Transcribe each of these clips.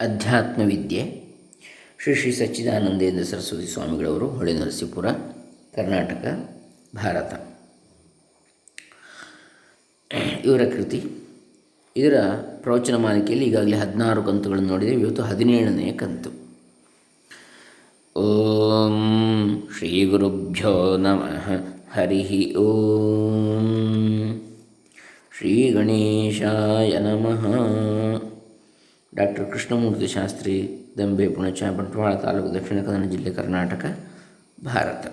ಅಧ್ಯಾತ್ಮ ವಿದ್ಯೆ ಶ್ರೀ ಶ್ರೀ ಸಚ್ಚಿದಾನಂದೇಂದ್ರ ಸರಸ್ವತಿ ಸ್ವಾಮಿಗಳವರು, ಹೊಳೆ ನರಸೀಪುರ, ಕರ್ನಾಟಕ, ಭಾರತ. ಇವರ ಕೃತಿ. ಇದರ ಪ್ರವಚನ ಮಾಲಿಕೆಯಲ್ಲಿ ಈಗಾಗಲೇ ಹದಿನಾರು ಕಂತುಗಳನ್ನು ನೋಡಿದೆ ಇವತ್ತು ಹದಿನೇಳನೆಯ ಕಂತು. ಓಂ ಶ್ರೀ ಗುರುಭ್ಯೋ ನಮಃ. ಹರಿ ಓಂ. ಶ್ರೀ ಗಣೇಶಾಯ ನಮಃ. ಡಾಕ್ಟರ್ ಕೃಷ್ಣಮೂರ್ತಿ ಶಾಸ್ತ್ರಿ ದಂಬೆ ಪುಣಚ ಬಂಟ್ವಾಳ ತಾಲೂಕು ದಕ್ಷಿಣ ಕನ್ನಡ ಜಿಲ್ಲೆ ಕರ್ನಾಟಕ, ಭಾರತ.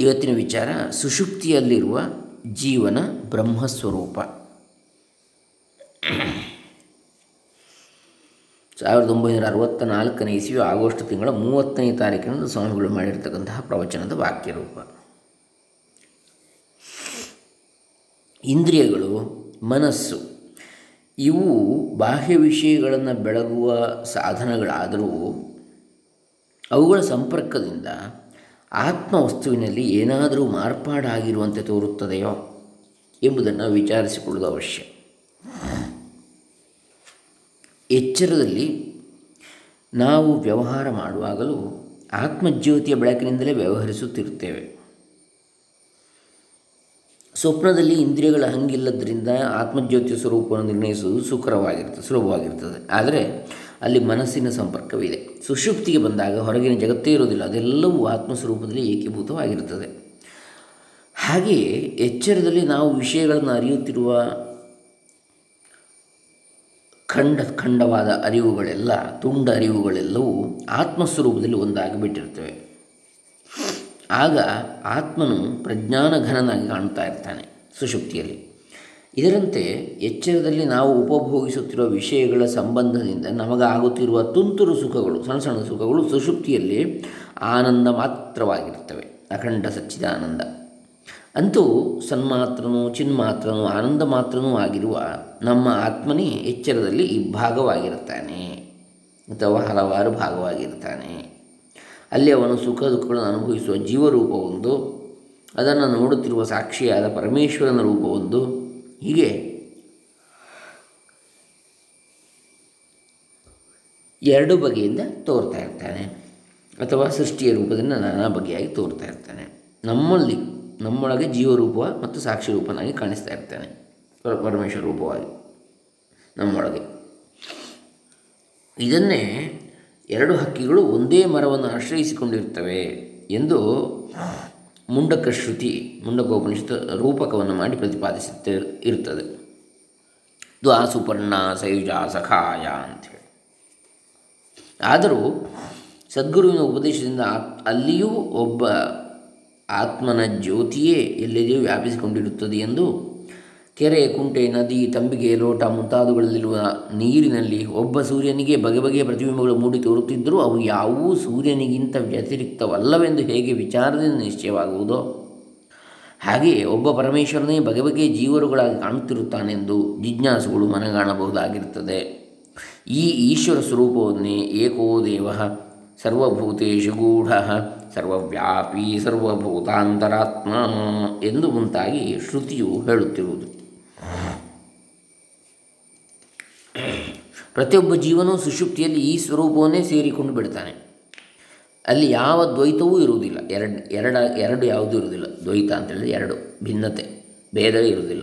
ಇವತ್ತಿನ ವಿಚಾರ, ಸುಷುಪ್ತಿಯಲ್ಲಿರುವ ಜೀವನ ಬ್ರಹ್ಮಸ್ವರೂಪ. ಸಾವಿರದ ಒಂಬೈನೂರ ಅರವತ್ತ ನಾಲ್ಕನೇ ಇಸ್ವಿ ಆಗಸ್ಟ್ ತಿಂಗಳ ಮೂವತ್ತನೇ ತಾರೀಕಿನಂದು ಸ್ವಾಮಿಗಳು ಮಾಡಿರ್ತಕ್ಕಂತಹ ಪ್ರವಚನದ ವಾಕ್ಯರೂಪ. ಇಂದ್ರಿಯಗಳು, ಮನಸ್ಸು ಇವು ಬಾಹ್ಯ ವಿಷಯಗಳನ್ನು ಬೆಳಗುವ ಸಾಧನಗಳಾದರೂ ಅವುಗಳ ಸಂಪರ್ಕದಿಂದ ಆತ್ಮವಸ್ತುವಿನಲ್ಲಿ ಏನಾದರೂ ಮಾರ್ಪಾಡಾಗಿರುವಂತೆ ತೋರುತ್ತದೆಯೋ ಎಂಬುದನ್ನು ವಿಚಾರಿಸಿಕೊಳ್ಳುವುದು ಅವಶ್ಯ. ಎಚ್ಚರದಲ್ಲಿ ನಾವು ವ್ಯವಹಾರ ಮಾಡುವಾಗಲೂ ಆತ್ಮಜ್ಯೋತಿಯ ಬೆಳಕಿನಿಂದಲೇ ವ್ಯವಹರಿಸುತ್ತಿರುತ್ತೇವೆ. ಸ್ವಪ್ನದಲ್ಲಿ ಇಂದ್ರಿಯಗಳ ಹಂಗಿಲ್ಲದ್ರಿಂದ ಆತ್ಮಜ್ಯೋತಿ ಸ್ವರೂಪವನ್ನು ನಿರ್ಣಯಿಸುವುದು ಸುಖರವಾಗಿರ್ತದೆ ಸುಲಭವಾಗಿರ್ತದೆ. ಆದರೆ ಅಲ್ಲಿ ಮನಸ್ಸಿನ ಸಂಪರ್ಕವಿದೆ. ಸುಷುಪ್ತಿಗೆ ಬಂದಾಗ ಹೊರಗಿನ ಜಗತ್ತೇ ಇರೋದಿಲ್ಲ ಅದೆಲ್ಲವೂ ಆತ್ಮಸ್ವರೂಪದಲ್ಲಿ ಏಕೀಭೂತವಾಗಿರುತ್ತದೆ ಹಾಗೆಯೇ ಎಚ್ಚರದಲ್ಲಿ ನಾವು ವಿಷಯಗಳನ್ನು ಅರಿಯುತ್ತಿರುವ ಖಂಡ, ಖಂಡವಾದ ಅರಿವುಗಳೆಲ್ಲ, ತುಂಡ ಅರಿವುಗಳೆಲ್ಲವೂ ಆತ್ಮಸ್ವರೂಪದಲ್ಲಿ ಒಂದಾಗಿ ಬಿಟ್ಟಿರ್ತವೆ ಆಗ ಆತ್ಮನು ಪ್ರಜ್ಞಾನಘನನಾಗಿ ಕಾಣ್ತಾ ಇರ್ತಾನೆ ಸುಶುಕ್ತಿಯಲ್ಲಿ ಇದರಂತೆ ಎಚ್ಚರದಲ್ಲಿ ನಾವು ಉಪಭೋಗಿಸುತ್ತಿರುವ ವಿಷಯಗಳ ಸಂಬಂಧದಿಂದ ನಮಗಾಗುತ್ತಿರುವ ತುಂತುರು ಸುಖಗಳು, ಸಣ್ಣ ಸಣ್ಣ ಸುಖಗಳು ಸುಶುಕ್ತಿಯಲ್ಲಿ ಆನಂದ ಮಾತ್ರವಾಗಿರ್ತವೆ ಅಖಂಡ ಸಚ್ಚಿದಾನಂದ. ಅಂತೂ ಸನ್ಮಾತ್ರನೂ ಚಿನ್ಮಾತ್ರನೂ ಆನಂದ ಮಾತ್ರನೂ ಆಗಿರುವ ನಮ್ಮ ಆತ್ಮನೇ ಎಚ್ಚರದಲ್ಲಿ ಇಬ್ಬಾಗವಾಗಿರ್ತಾನೆ ಅಥವಾ ಹಲವಾರು ಭಾಗವಾಗಿರ್ತಾನೆ ಅಲ್ಲಿ ಅವನು ಸುಖ ದುಃಖಗಳನ್ನು ಅನುಭವಿಸುವ ಜೀವರೂಪವೊಂದು, ಅದನ್ನು ನೋಡುತ್ತಿರುವ ಸಾಕ್ಷಿಯಾದ ಪರಮೇಶ್ವರನ ರೂಪವೊಂದು. ಹೀಗೆ ಎರಡು ಬಗೆಯಿಂದ ತೋರ್ತಾ ಇರ್ತಾನೆ. ಅಥವಾ ಸೃಷ್ಟಿಯ ರೂಪದಿಂದ ನಾನಾ ಬಗೆಯಾಗಿ ತೋರ್ತಾ ಇರ್ತಾನೆ. ನಮ್ಮಲ್ಲಿ, ನಮ್ಮೊಳಗೆ ಜೀವರೂಪ ಮತ್ತು ಸಾಕ್ಷಿ ರೂಪನಾಗಿ ಕಾಣಿಸ್ತಾ ಇರ್ತಾನೆ. ಪರಮೇಶ್ವರ ರೂಪವಾಗಿ ನಮ್ಮೊಳಗೆ. ಇದನ್ನೇ ಎರಡು ಹಕ್ಕಿಗಳು ಒಂದೇ ಮರವನ್ನು ಆಶ್ರಯಿಸಿಕೊಂಡಿರ್ತವೆ ಎಂದು ಮುಂಡಕ ಶ್ರುತಿ ಮುಂಡಕೋಪನಿಷತ್ ರೂಪಕವನ್ನು ಮಾಡಿ ಪ್ರತಿಪಾದಿಸುತ್ತೆ, ಇರ್ತದೆ. ದ್ವಾ ಸುಪರ್ಣ ಸಯುಜ ಸಖಾಯ ಅಂಥೇಳಿ ಆದರೂ ಸದ್ಗುರುವಿನ ಉಪದೇಶದಿಂದ ಅಲ್ಲಿಯೂ ಒಬ್ಬ ಆತ್ಮನ ಜ್ಯೋತಿಯೇ ಎಲ್ಲೆಲ್ಲಿಯೂ ವ್ಯಾಪಿಸಿಕೊಂಡಿರುತ್ತದೆ ಎಂದು ಕೆರೆ, ಕುಂಟೆ, ನದಿ, ತಂಬಿಗೆ, ಲೋಟ ಮುಂತಾದವುಗಳಲ್ಲಿರುವ ನೀರಿನಲ್ಲಿ ಒಬ್ಬ ಸೂರ್ಯನಿಗೆ ಬಗೆ ಬಗೆಯ ಪ್ರತಿಬಿಂಬಗಳು ಮೂಡಿ ತೋರುತ್ತಿದ್ದರೂ ಅವು ಯಾವುವೂ ಸೂರ್ಯನಿಗಿಂತ ವ್ಯತಿರಿಕ್ತವಲ್ಲವೆಂದು ಹೇಗೆ ವಿಚಾರದಿಂದ ನಿಶ್ಚಯವಾಗುವುದೋ? ಹಾಗೆಯೇ ಒಬ್ಬ ಪರಮೇಶ್ವರನೇ ಬಗೆ ಬಗೆಯ ಜೀವರುಗಳಾಗಿ ಕಾಣುತ್ತಿರುತ್ತಾನೆಂದು ಜಿಜ್ಞಾಸುಗಳು ಮನಗಾಣಬಹುದಾಗಿರುತ್ತದೆ. ಈ ಈಶ್ವರ ಸ್ವರೂಪವನ್ನೇ ಏಕೋ ದೇವ ಸರ್ವಭೂತೇಶು ಗೂಢ ಸರ್ವವ್ಯಾಪಿ ಸರ್ವಭೂತಾಂತರಾತ್ಮ ಎಂದು ಮುಂತಾಗಿ ಶ್ರುತಿಯು ಹೇಳುತ್ತಿರುವುದು. ಪ್ರತಿಯೊಬ್ಬ ಜೀವನೂ ಸುಷುಪ್ತಿಯಲ್ಲಿ ಈ ಸ್ವರೂಪವನ್ನೇ ಸೇರಿಕೊಂಡು ಬಿಡ್ತಾನೆ. ಅಲ್ಲಿ ಯಾವ ದ್ವೈತವೂ ಇರುವುದಿಲ್ಲ. ಎರಡು, ಎರಡ, ಎರಡು ಯಾವುದೂ ಇರುವುದಿಲ್ಲ. ದ್ವೈತ ಅಂತ ಹೇಳಿದ್ರೆ ಎರಡು ಭಿನ್ನತೆ, ಭೇದವೇ ಇರುವುದಿಲ್ಲ.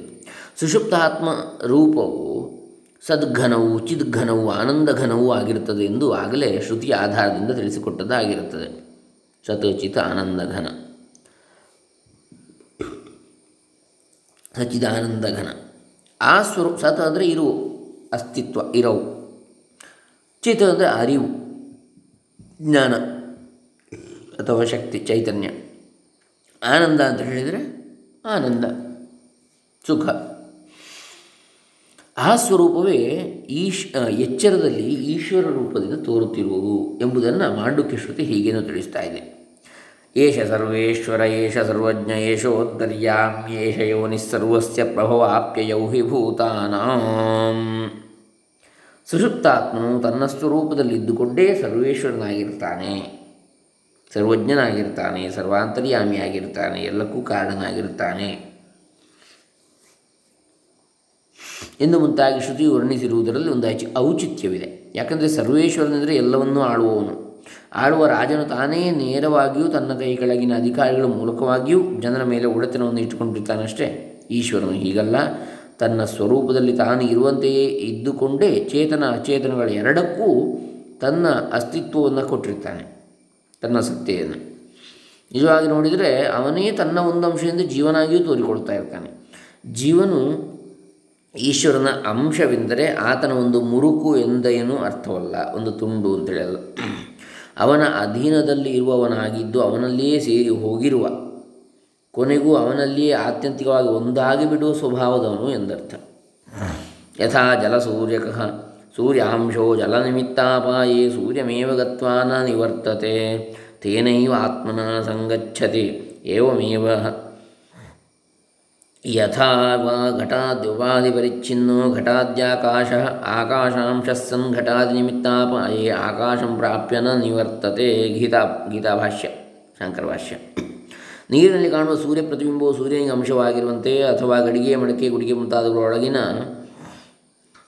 ಸುಷುಪ್ತಾತ್ಮ ರೂಪವು ಸದ್ಘನವು, ಚಿದ್ಘನವು, ಆನಂದಘನವೂ ಆಗಿರುತ್ತದೆ ಎಂದು ಆಗಲೇ ಶ್ರುತಿಯ ಆಧಾರದಿಂದ ತಿಳಿಸಿಕೊಟ್ಟದ್ದಾಗಿರುತ್ತದೆ ಸತೋಚಿತ ಆನಂದಘನ. ಸಚಿದ ಆನಂದಘನ ಸಚ್ಚಿದಾನಂದಘನ. ಆ ಸ್ವರೂಪ, ಸತ್ ಅಂದರೆ ಇರು ಅಸ್ತಿತ್ವ, ಇರವು. ಚಿತ್ ಅಂದರೆ ಅರಿವು, ಜ್ಞಾನ ಅಥವಾ ಶಕ್ತಿ, ಚೈತನ್ಯ. ಆನಂದ ಅಂತ ಹೇಳಿದರೆ ಆನಂದ, ಸುಖ. ಆ ಸ್ವರೂಪವೇ ಈಶ್ ಎಚ್ಚರದಲ್ಲಿ ಈಶ್ವರ ರೂಪದಿಂದ ತೋರುತ್ತಿರುವುದು ಎಂಬುದನ್ನು ಮಾಂಡುಕ್ಯ ಶ್ರುತಿ ಹೀಗೇನು ತಿಳಿಸ್ತಾ ಇದೆ. ಏಷ ಸರ್ವೇಶ್ವರ, ಏಷ ಸರ್ವಜ್ಞ ಏಷೋತ್ತರ್ಯಾಮ್ಯೇಷ ಯೋನಿಸ್ಸರ್ವಸ್ಯ ಪ್ರಭವಾಪ್ಯಯೌ ಯೌಹಿ ಭೂತಾನಾಂ. ಸುಷುಪ್ತಾತ್ಮನು ತನ್ನ ಸ್ವರೂಪದಲ್ಲಿದ್ದುಕೊಂಡೇ ಸರ್ವೇಶ್ವರನಾಗಿರ್ತಾನೆ. ಸರ್ವಜ್ಞನಾಗಿರ್ತಾನೆ, ಸರ್ವಾಂತರ್ಯಾಮಿಯಾಗಿರ್ತಾನೆ, ಎಲ್ಲಕ್ಕೂ ಕಾರಣನಾಗಿರ್ತಾನೆ. ಎಂದು ಮುಂತಾಗಿ ಶ್ರುತಿ ವರ್ಣಿಸಿರುವುದರಲ್ಲಿ ಒಂದು ಐಚಿ ಔಚಿತ್ಯವಿದೆ. ಯಾಕಂದರೆ ಸರ್ವೇಶ್ವರನೆಂದರೆ ಎಲ್ಲವನ್ನೂ ಆಳುವವನು. ಆಳುವ ರಾಜನು ತಾನೇ ನೇರವಾಗಿಯೂ ತನ್ನ ಕೈ ಕೆಳಗಿನ ಅಧಿಕಾರಿಗಳ ಮೂಲಕವಾಗಿಯೂ ಜನರ ಮೇಲೆ ಒಡೆತನವನ್ನು ಇಟ್ಟುಕೊಂಡಿರ್ತಾನಷ್ಟೇ. ಈಶ್ವರನು ಹೀಗಲ್ಲ. ತನ್ನ ಸ್ವರೂಪದಲ್ಲಿ ತಾನು ಇರುವಂತೆಯೇ ಇದ್ದುಕೊಂಡೇ ಚೇತನ ಅಚೇತನಗಳ ಎರಡಕ್ಕೂ ತನ್ನ ಅಸ್ತಿತ್ವವನ್ನು ಕೊಟ್ಟಿರ್ತಾನೆ, ತನ್ನ ಸತ್ತೆಯನ್ನು. ನಿಜವಾಗಿ ನೋಡಿದರೆ ಅವನೇ ತನ್ನ ಒಂದು ಅಂಶದಿಂದ ಜೀವನಾಗಿಯೂ ತೋರಿಕೊಳ್ತಾ ಇರ್ತಾನೆ. ಜೀವನು ಈಶ್ವರನ ಅಂಶವೆಂದರೆ ಆತನ ಒಂದು ಮುರುಕು ಎಂದೇನೂ ಅರ್ಥವಲ್ಲ, ಒಂದು ತುಂಡು ಅಂತ ಹೇಳಲ್ಲ ಅವನ ಅಧೀನದಲ್ಲಿ ಇರುವವನಾಗಿದ್ದು ಅವನಲ್ಲಿಯೇ ಸೇರಿ ಹೋಗಿರುವ ಕೊನೆಗೂ ಅವನಲ್ಲಿಯೇ ಆತ್ಯಂತಿಕವಾಗಿ ಒಂದಾಗಿ ಬಿಡುವ ಸ್ವಭಾವದವನು ಎಂದರ್ಥ. ಯಥಾ ಜಲಸೂರ್ಯಕಃ ಸೂರ್ಯಾಂಶೋ ಜಲನಿಮಿತ್ತಾಪಾಯೇ ಸೂರ್ಯಮೇವ ಗತ್ವಾ ನ ನಿವರ್ತತೆ, ತೇನೈವ ಆತ್ಮನ ಸಂಗಚ್ಚತಿ ಏವಮೇವ. ಯಥಾ ವಾ ಘಟಾದ್ಯುಪಾಧಿಪರಿಚ್ಛಿನ್ನೋ ಘಟಾದ್ಯಾಕಾಶ, ಆಕಾಶಾಂಶ ಸನ್ ಘಟಾದಿನಿಮಿತ್ತಾಪಾಯೇ ಆಕಾಶಂ ಪ್ರಾಪ್ಯ ನ ನಿವರ್ತತೆ, ಗೀತಾ, ಗೀತಾಭಾಷ್ಯ, ಶಂಕರಭಾಷ್ಯ. ನೀರಿನಲ್ಲಿ ಕಾಣುವ ಸೂರ್ಯ ಪ್ರತಿಬಿಂಬವು ಸೂರ್ಯನಿಗೆ ಅಂಶವಾಗಿರುವಂತೆ ಅಥವಾ ಗಡಿಗೆ, ಮಡಕೆ, ಗುಡಿಗೆ ಮುಂತಾದವುಗಳೊಳಗಿನ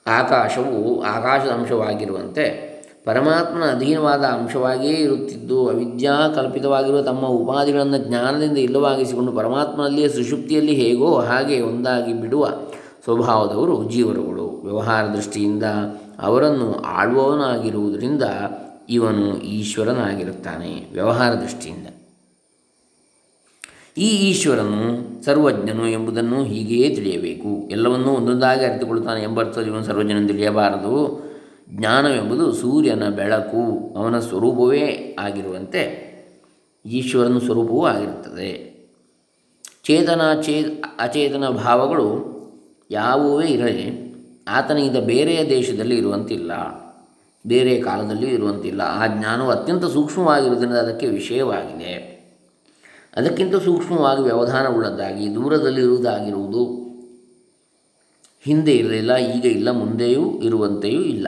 ಆಕಾಶವು ಆಕಾಶದ ಅಂಶವಾಗಿರುವಂತೆ. ಪರಮಾತ್ಮನ ಅಧೀನವಾದ ಅಂಶವಾಗಿಯೇ ಇರುತ್ತಿದ್ದು, ಅವಿದ್ಯಾ ಕಲ್ಪಿತವಾಗಿರುವ ತಮ್ಮ ಉಪಾಧಿಗಳನ್ನು ಜ್ಞಾನದಿಂದ ಇಲ್ಲವಾಗಿಸಿಕೊಂಡು ಪರಮಾತ್ಮನಲ್ಲಿಯೇ ಸುಷುಪ್ತಿಯಲ್ಲಿ ಹೇಗೋ ಹಾಗೆ ಒಂದಾಗಿ ಬಿಡುವ ಸ್ವಭಾವದವರು ಜೀವರುಗಳು. ವ್ಯವಹಾರ ದೃಷ್ಟಿಯಿಂದ ಅವರನ್ನು ಆಳುವವನಾಗಿರುವುದರಿಂದ ಇವನು ಈಶ್ವರನಾಗಿರುತ್ತಾನೆ. ವ್ಯವಹಾರ ದೃಷ್ಟಿಯಿಂದ. ಈ ಈಶ್ವರನು ಸರ್ವಜ್ಞನು ಎಂಬುದನ್ನು ಹೀಗೆಯೇ ತಿಳಿಯಬೇಕು. ಎಲ್ಲವನ್ನೂ ಒಂದೊಂದಾಗಿ ಅರಿತುಕೊಳ್ಳುತ್ತಾನೆ ಎಂಬರ್ಥದಲ್ಲಿ ಇವನು ಸರ್ವಜ್ಞನನ್ನು ತಿಳಿಯಬಾರದು. ಜ್ಞಾನವೆಂಬುದು ಸೂರ್ಯನ ಬೆಳಕು, ಅವನ ಸ್ವರೂಪವೇ ಆಗಿರುವಂತೆ ಈಶ್ವರನ ಸ್ವರೂಪವೂ ಆಗಿರುತ್ತದೆ. ಚೇತನ ಚೇ, ಅಚೇತನ ಭಾವಗಳು ಯಾವುವೇ ಇರಲಿ ಆತನಿಗಿಂತ ಬೇರೆಯ ದೇಶದಲ್ಲಿ ಇರುವಂತಿಲ್ಲ, ಬೇರೆ ಕಾಲದಲ್ಲಿ ಇರುವಂತಿಲ್ಲ. ಆ ಜ್ಞಾನವು ಅತ್ಯಂತ ಸೂಕ್ಷ್ಮವಾಗಿರುವುದರಿಂದ ಅದಕ್ಕೆ ವಿಷಯವಾಗಿದೆ. ಅದಕ್ಕಿಂತ ಸೂಕ್ಷ್ಮವಾಗಿ ವ್ಯವಧಾನವುಳ್ಳದ್ದಾಗಿ ದೂರದಲ್ಲಿರುವುದಾಗಿರುವುದು ಹಿಂದೆ ಇರಲಿಲ್ಲ, ಈಗ ಇಲ್ಲ, ಮುಂದೆಯೂ ಇರುವಂತೆಯೂ ಇಲ್ಲ.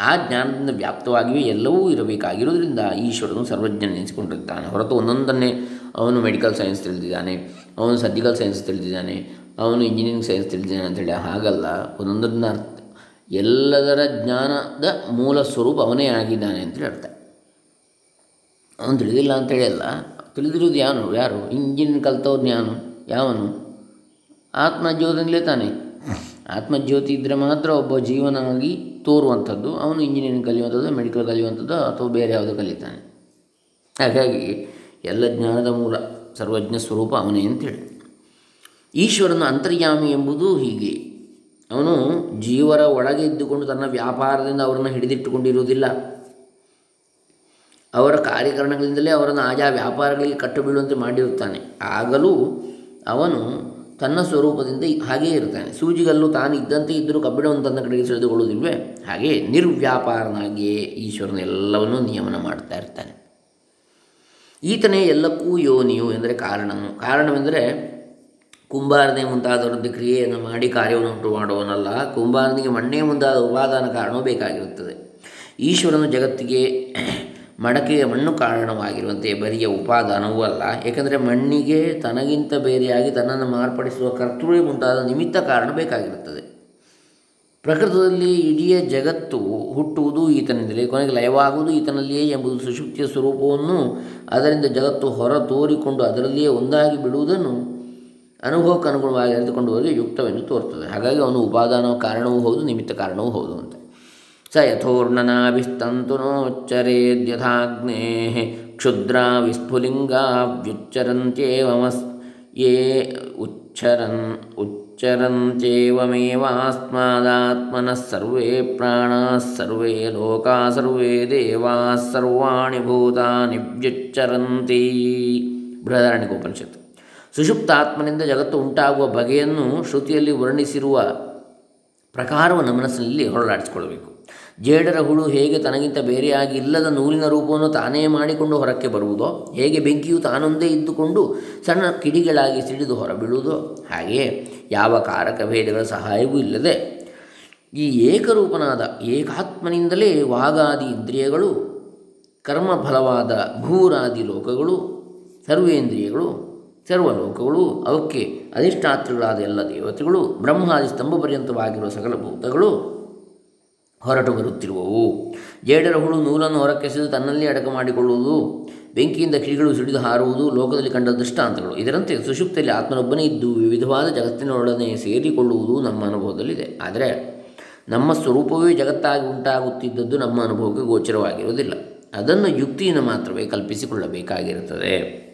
ಆ ಜ್ಞಾನದಿಂದ ವ್ಯಾಪ್ತವಾಗಿಯೇ ಎಲ್ಲವೂ ಇರಬೇಕಾಗಿರುವುದರಿಂದ ಈಶ್ವರನು ಸರ್ವಜ್ಞನೆನಿಸಿಕೊಂಡಿರ್ತಾನೆ ಹೊರತು ಒಂದೊಂದನ್ನೇ ಅವನು ಮೆಡಿಕಲ್ ಸೈನ್ಸ್ ತಿಳಿದಿದ್ದಾನೆ, ಅವನು ಸರ್ಜಿಕಲ್ ಸೈನ್ಸ್ ತಿಳಿದಿದ್ದಾನೆ, ಅವನು ಇಂಜಿನಿಯರಿಂಗ್ ಸೈನ್ಸ್ ತಿಳಿದಿದ್ದಾನೆ ಅಂತೇಳಿ ಹಾಗಲ್ಲ. ಒಂದೊಂದನ್ನ ಅರ್ಥ, ಎಲ್ಲದರ ಜ್ಞಾನದ ಮೂಲ ಸ್ವರೂಪ ಅವನೇ ಆಗಿದ್ದಾನೆ ಅಂತೇಳಿ ಅರ್ಥ. ಅವನು ತಿಳಿದಿಲ್ಲ ಅಂತೇಳಿ ಅಲ್ಲ. ತಿಳಿದಿರೋದು ಯಾನು? ಯಾರು? ಇಂಜಿನ್ ಕಲ್ತವ್ರು ಜ್ಞಾನ ಯಾವನು? ಆತ್ಮಜ್ಯೋತಿಯಿಂದಲೇ ತಾನೆ. ಆತ್ಮಜ್ಯೋತಿ ಇದ್ದರೆ ಮಾತ್ರ ಒಬ್ಬ ಜೀವನವಾಗಿ ತೋರುವಂಥದ್ದು, ಅವನು ಇಂಜಿನಿಯರಿಂಗ್ ಕಲಿಯುವಂಥದ್ದು, ಮೆಡಿಕಲ್ ಕಲಿಯುವಂಥದ್ದು, ಅಥವಾ ಬೇರೆ ಯಾವುದೋ ಕಲಿತಾನೆ. ಹಾಗಾಗಿ ಎಲ್ಲ ಜ್ಞಾನದ ಮೂಲ, ಸರ್ವಜ್ಞ ಸ್ವರೂಪ ಅವನೇ ಅಂತೇಳಿ. ಈಶ್ವರನ ಅಂತರ್ಯಾಮಿ ಎಂಬುದು ಹೀಗೆ. ಅವನು ಜೀವರ ಒಳಗೆ ಇದ್ದುಕೊಂಡು ತನ್ನ ವ್ಯಾಪಾರದಿಂದ ಅವರನ್ನು ಹಿಡಿದಿಟ್ಟುಕೊಂಡಿರುವುದಿಲ್ಲ. ಅವರ ಕಾರ್ಯಕರಣಗಳಿಂದಲೇ ಅವರನ್ನು ಆಯಾ ವ್ಯಾಪಾರಗಳಿಗೆ ಕಟ್ಟು ಬೀಳುವಂತೆ ಮಾಡಿರುತ್ತಾನೆ. ಆಗಲೂ ಅವನು ತನ್ನ ಸ್ವರೂಪದಿಂದ ಹಾಗೇ ಇರ್ತಾನೆ ಸೂಜಿಗಲ್ಲು ತಾನು ಇದ್ದಂತೆ ಇದ್ದರೂ ಕಬ್ಬಿಣವನ್ನು ತನ್ನ ಕಡೆಗೆ ಸೆಳೆದುಕೊಳ್ಳುವುದಿಲ್ವೇ ಹಾಗೆ ನಿರ್ವ್ಯಾಪಾರನಾಗಿಯೇ ಈಶ್ವರನ ಎಲ್ಲವನ್ನೂ ನಿಯಮನ ಮಾಡ್ತಾ ಇರ್ತಾನೆ. ಈತನೇ ಎಲ್ಲಕ್ಕೂ ಯೋನಿಯು ಎಂದರೆ ಕಾರಣನು. ಕಾರಣವೆಂದರೆ ಕುಂಬಾರನೇ ಮುಂತಾದವರದ್ದು ಕ್ರಿಯೆಯನ್ನು ಮಾಡಿ ಕಾರ್ಯವನ್ನು ಉಂಟು ಮಾಡುವವನಲ್ಲ. ಕುಂಬಾರನಿಗೆ ಮಣ್ಣೇ ಮುಂದಾದ ಉಪಾದಾನ ಕಾರಣವೂ ಬೇಕಾಗಿರುತ್ತದೆ. ಈಶ್ವರನು ಜಗತ್ತಿಗೆ ಮಡಕೆಯ ಮಣ್ಣು ಕಾರಣವಾಗಿರುವಂತೆ ಬರಿಯ ಉಪಾದಾನವೂ ಅಲ್ಲ. ಏಕೆಂದರೆ ಮಣ್ಣಿಗೆ ತನಗಿಂತ ಬೇರೆಯಾಗಿ ತನ್ನನ್ನು ಮಾರ್ಪಡಿಸುವ ಕರ್ತೃ ಮುಂತಾದ ನಿಮಿತ್ತ ಕಾರಣ ಬೇಕಾಗಿರುತ್ತದೆ. ಪ್ರಕೃತದಲ್ಲಿ ಇಡೀ ಜಗತ್ತು ಹುಟ್ಟುವುದು ಈತನಿಂದಲೇ, ಕೊನೆಗೆ ಲಯವಾಗುವುದು ಈತನಲ್ಲಿಯೇ ಎಂಬುದು ಸುಶುಕ್ತಿಯ ಸ್ವರೂಪವನ್ನು ಅದರಿಂದ ಜಗತ್ತು ಹೊರ ತೋರಿಕೊಂಡು ಅದರಲ್ಲಿಯೇ ಒಂದಾಗಿ ಬಿಡುವುದನ್ನು ಅನುಭವಕ್ಕೆ ಅನುಗುಣವಾಗಿ ಅರಿತುಕೊಂಡವರಿಗೆ ಯುಕ್ತವೆಂದು ತೋರ್ತದೆ ಹಾಗಾಗಿ ಅವನು ಉಪಾದಾನ ಕಾರಣವೂ ಹೌದು, ನಿಮಿತ್ತ ಕಾರಣವೂ ಹೌದು ಸ ಯಥೋರ್ಣನಾಭಿಸ್ತಂತು ನೋಚ್ಚರೇದ್ಯಥಾಗ್ನೇ ಕ್ಷುದ್ರಾ ವಿಸ್ಫುಲಿಂಗಾವ್ಯುಚ್ಚರಂತ್ಯೇವಮಸ್ ಯೇ ಉಚ್ಚರನ್ ಉಚ್ಚರಂತ್ಯೇವಮೇವಾಸ್ಮಾದಾತ್ಮನಃ ಸರ್ವೇ ಪ್ರಾಣಾಃ ಸರ್ವೇ ಲೋಕಾಃ ಸರ್ವೇ ದೇವಾಃ ಸರ್ವಾಣಿ ಭೂತಾನಿ ವ್ಯುಚ್ಚರಂತಿ ಬೃಹದಾರಣ್ಯಕೋಪನಿಷತ್ತು ಸುಷುಪ್ತಾತ್ಮನಿಂದ ಜಗತ್ತು ಉಂಟಾಗುವ ಬಗೆಯನ್ನು ಶ್ರುತಿಯಲ್ಲಿ ವರ್ಣಿಸಿರುವ ಪ್ರಕಾರವನ್ನು ಮನಸ್ಸಿನಲ್ಲಿ ಹೊರಲಾಡಿಸಿಕೊಳ್ಳಬೇಕು. ಜೇಡರ ಹುಳು ಹೇಗೆ ತನಗಿಂತ ಬೇರೆಯಾಗಿ ಇಲ್ಲದ ನೂಲಿನ ರೂಪವನ್ನು ತಾನೇ ಮಾಡಿಕೊಂಡು ಹೊರಕ್ಕೆ ಬರುವುದೋ, ಹೇಗೆ ಬೆಂಕಿಯು ತಾನೊಂದೇ ಇದ್ದುಕೊಂಡು ಸಣ್ಣ ಕಿಡಿಗಳಾಗಿ ಸಿಡಿದು ಹೊರಬೀಳುವುದೋ, ಹಾಗೆಯೇ ಯಾವ ಕಾರಕ ಭೇದಗಳ ಸಹಾಯವೂ ಇಲ್ಲದೆ ಈ ಏಕರೂಪನಾದ ಏಕಾತ್ಮನಿಂದಲೇ ವಾಗಾದಿ ಇಂದ್ರಿಯಗಳು, ಕರ್ಮಫಲವಾದ ಭೂರಾದಿ ಲೋಕಗಳು, ಸರ್ವೇಂದ್ರಿಯಗಳು, ಸರ್ವಲೋಕಗಳು, ಅವಕ್ಕೆ ಅಧಿಷ್ಠಾತೃಗಳಾದ ಎಲ್ಲ ದೇವತೆಗಳು, ಬ್ರಹ್ಮಾದಿ ಸ್ತಂಭ ಪರ್ಯಂತವಾಗಿರುವ ಸಕಲ ಭೂತಗಳು ಹೊರಟು ಬರುತ್ತಿರುವವು. ಜೇಡರ ಹುಳು ನೂಲನ್ನು ಹೊರಕ್ಕೆಸೆದು ತನ್ನಲ್ಲಿ ಅಡಕ ಮಾಡಿಕೊಳ್ಳುವುದು ಬೆಂಕಿಯಿಂದ ಕಿಡಿಗಳು ಸಿಡಿದು ಹಾರುವುದು ಲೋಕದಲ್ಲಿ ಕಂಡ ದೃಷ್ಟಾಂತಗಳು. ಇದರಂತೆ ಸುಷುಪ್ತಿಯಲ್ಲಿ ಆತ್ಮನೊಬ್ಬನೇ ಇದ್ದು ವಿವಿಧವಾದ ಜಗತ್ತಿನೊಡನೆ ಸೇರಿಕೊಳ್ಳುವುದು ನಮ್ಮ ಅನುಭವದಲ್ಲಿದೆ. ಆದರೆ ನಮ್ಮ ಸ್ವರೂಪವೇ ಜಗತ್ತಾಗಿ ಉಂಟಾಗುತ್ತಿದ್ದದ್ದು ನಮ್ಮ ಅನುಭವಕ್ಕೆ ಗೋಚರವಾಗಿರುವುದಿಲ್ಲ. ಅದನ್ನು ಯುಕ್ತಿಯಿಂದ ಮಾತ್ರವೇ ಕಲ್ಪಿಸಿಕೊಳ್ಳಬೇಕಾಗಿರುತ್ತದೆ.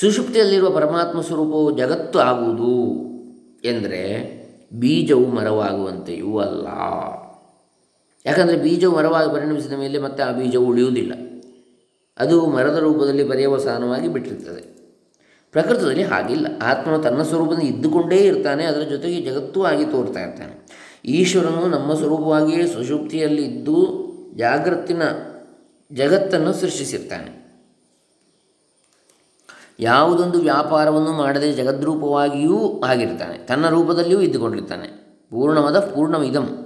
ಸುಷುಪ್ತಿಯಲ್ಲಿರುವ ಪರಮಾತ್ಮ ಸ್ವರೂಪವು ಜಗತ್ತು ಆಗುವುದು ಎಂದರೆ ಬೀಜವು ಮರವಾಗುವಂತೆಯೂ ಅಲ್ಲ. ಯಾಕಂದರೆ ಬೀಜವು ಮರವಾಗಿ ಪರಿಣಮಿಸಿದ ಮೇಲೆ ಮತ್ತೆ ಆ ಬೀಜವು ಉಳಿಯುವುದಿಲ್ಲ. ಅದು ಮರದ ರೂಪದಲ್ಲಿ ಪರ್ಯವಸಾನವಾಗಿ ಬಿಟ್ಟಿರ್ತದೆ. ಪ್ರಕೃತದಲ್ಲಿ ಹಾಗಿಲ್ಲ. ಆತ್ಮನು ತನ್ನ ಸ್ವರೂಪದಲ್ಲಿ ಇದ್ದುಕೊಂಡೇ ಇರ್ತಾನೆ, ಅದರ ಜೊತೆಗೆ ಜಗತ್ತೂ ಆಗಿ ತೋರ್ತಾ ಇರ್ತಾನೆ. ಈಶ್ವರನು ನಮ್ಮ ಸ್ವರೂಪವಾಗಿಯೇ ಸುಷುಪ್ತಿಯಲ್ಲಿ ಇದ್ದು ಜಾಗೃತಿನ ಜಗತ್ತನ್ನು ಸೃಷ್ಟಿಸಿರ್ತಾನೆ. ಯಾವುದೊಂದು ವ್ಯಾಪಾರವನ್ನು ಮಾಡದೆ ಜಗದ್ರೂಪವಾಗಿಯೂ ಆಗಿರ್ತಾನೆ. ತನ್ನ ರೂಪದಲ್ಲಿಯೂ ಇದ್ದುಕೊಂಡಿರ್ತಾನೆ. ಪೂರ್ಣಮದ. ಪೂರ್ಣವಿದಂ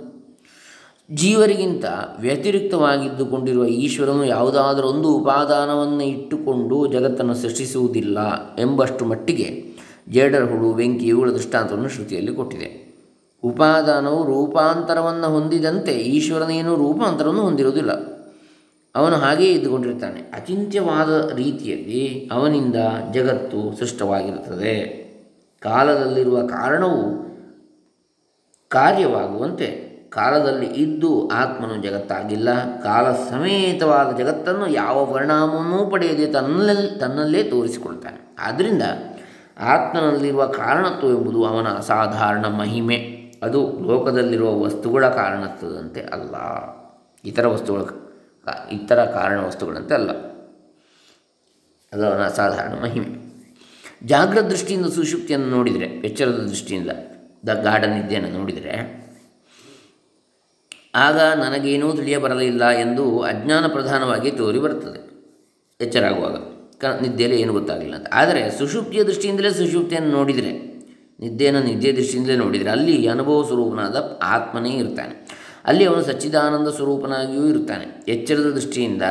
ಜೀವರಿಗಿಂತ ವ್ಯತಿರಿಕ್ತವಾಗಿದ್ದುಕೊಂಡಿರುವ ಈಶ್ವರನು ಯಾವುದಾದರೂ ಒಂದು ಉಪಾದಾನವನ್ನು ಇಟ್ಟುಕೊಂಡು ಜಗತ್ತನ್ನು ಸೃಷ್ಟಿಸುವುದಿಲ್ಲ ಎಂಬಷ್ಟು ಮಟ್ಟಿಗೆ ಜೇಡರ ಹುಳು, ಬೆಂಕಿ ಇವುಗಳ ದೃಷ್ಟಾಂತವನ್ನು ಶ್ರುತಿಯಲ್ಲಿ ಕೊಟ್ಟಿದೆ. ಉಪಾದಾನವು ರೂಪಾಂತರವನ್ನು ಹೊಂದಿದಂತೆ ಈಶ್ವರನೇನು ರೂಪಾಂತರವನ್ನು ಹೊಂದಿರುವುದಿಲ್ಲ. ಅವನು ಹಾಗೆಯೇ ಇದ್ದುಕೊಂಡಿರ್ತಾನೆ. ಅಚಿಂತ್ಯವಾದ ರೀತಿಯಲ್ಲಿ ಅವನಿಂದ ಜಗತ್ತು ಸೃಷ್ಟವಾಗಿರುತ್ತದೆ. ಕಾಲದಲ್ಲಿರುವ ಕಾರಣವು ಕಾರ್ಯವಾಗುವಂತೆ ಕಾಲದಲ್ಲಿ ಇದ್ದು ಆತ್ಮನು ಜಗತ್ತಾಗಿಲ್ಲ, ಕಾಲ ಸಮೇತವಾದ ಜಗತ್ತನ್ನು ಯಾವ ಪರಿಣಾಮವನ್ನೂ ಪಡೆಯದೆ ತನ್ನಲ್ಲಿ, ತನ್ನಲ್ಲೇ ತೋರಿಸಿಕೊಳ್ತಾನೆ. ಆದ್ದರಿಂದ ಆತ್ಮನಲ್ಲಿರುವ ಕಾರಣತ್ವ ಎಂಬುದು ಅವನ ಅಸಾಧಾರಣ ಮಹಿಮೆ. ಅದು ಲೋಕದಲ್ಲಿರುವ ವಸ್ತುಗಳ ಕಾರಣತ್ವದಂತೆ ಅಲ್ಲ. ಇತರ ವಸ್ತುಗಳ ಇತರ ಕಾರಣ ವಸ್ತುಗಳಂತೆ ಅಲ್ಲ. ಅದು ಅವನ ಅಸಾಧಾರಣ ಮಹಿಮೆ. ಜಾಗ್ರತ ದೃಷ್ಟಿಯಿಂದ ಸುಶುಕ್ತಿಯನ್ನು ನೋಡಿದರೆ, ಎಚ್ಚರದ ದೃಷ್ಟಿಯಿಂದ, ದ ಗಾರ್ಡನ್ ನಿದ್ದೆಯನ್ನು ನೋಡಿದರೆ ಆಗ ನನಗೇನೂ ತಿಳಿಯಬರಲಿಲ್ಲ ಎಂದು ಅಜ್ಞಾನ ಪ್ರಧಾನವಾಗಿ ತೋರಿ ಬರುತ್ತದೆ. ಎಚ್ಚರಾಗುವಾಗ. ಕ, ನಿದ್ದೆಯಲ್ಲಿ ಏನು ಗೊತ್ತಾಗಲಿಲ್ಲ ಅಂತ. ಆದರೆ ಸುಷುಪ್ತಿಯ ದೃಷ್ಟಿಯಿಂದಲೇ ಸುಷುಪ್ತಿಯನ್ನು ನೋಡಿದರೆ, ನಿದ್ದೆಯನ್ನು ನಿದ್ದೆಯ ದೃಷ್ಟಿಯಿಂದಲೇ ನೋಡಿದರೆ ಅಲ್ಲಿ ಅನುಭವ ಸ್ವರೂಪನಾದ ಆತ್ಮನೇ ಇರ್ತಾನೆ. ಅಲ್ಲಿ ಅವನು ಸಚ್ಚಿದಾನಂದ ಸ್ವರೂಪನಾಗಿಯೂ ಇರ್ತಾನೆ. ಎಚ್ಚರದ ದೃಷ್ಟಿಯಿಂದ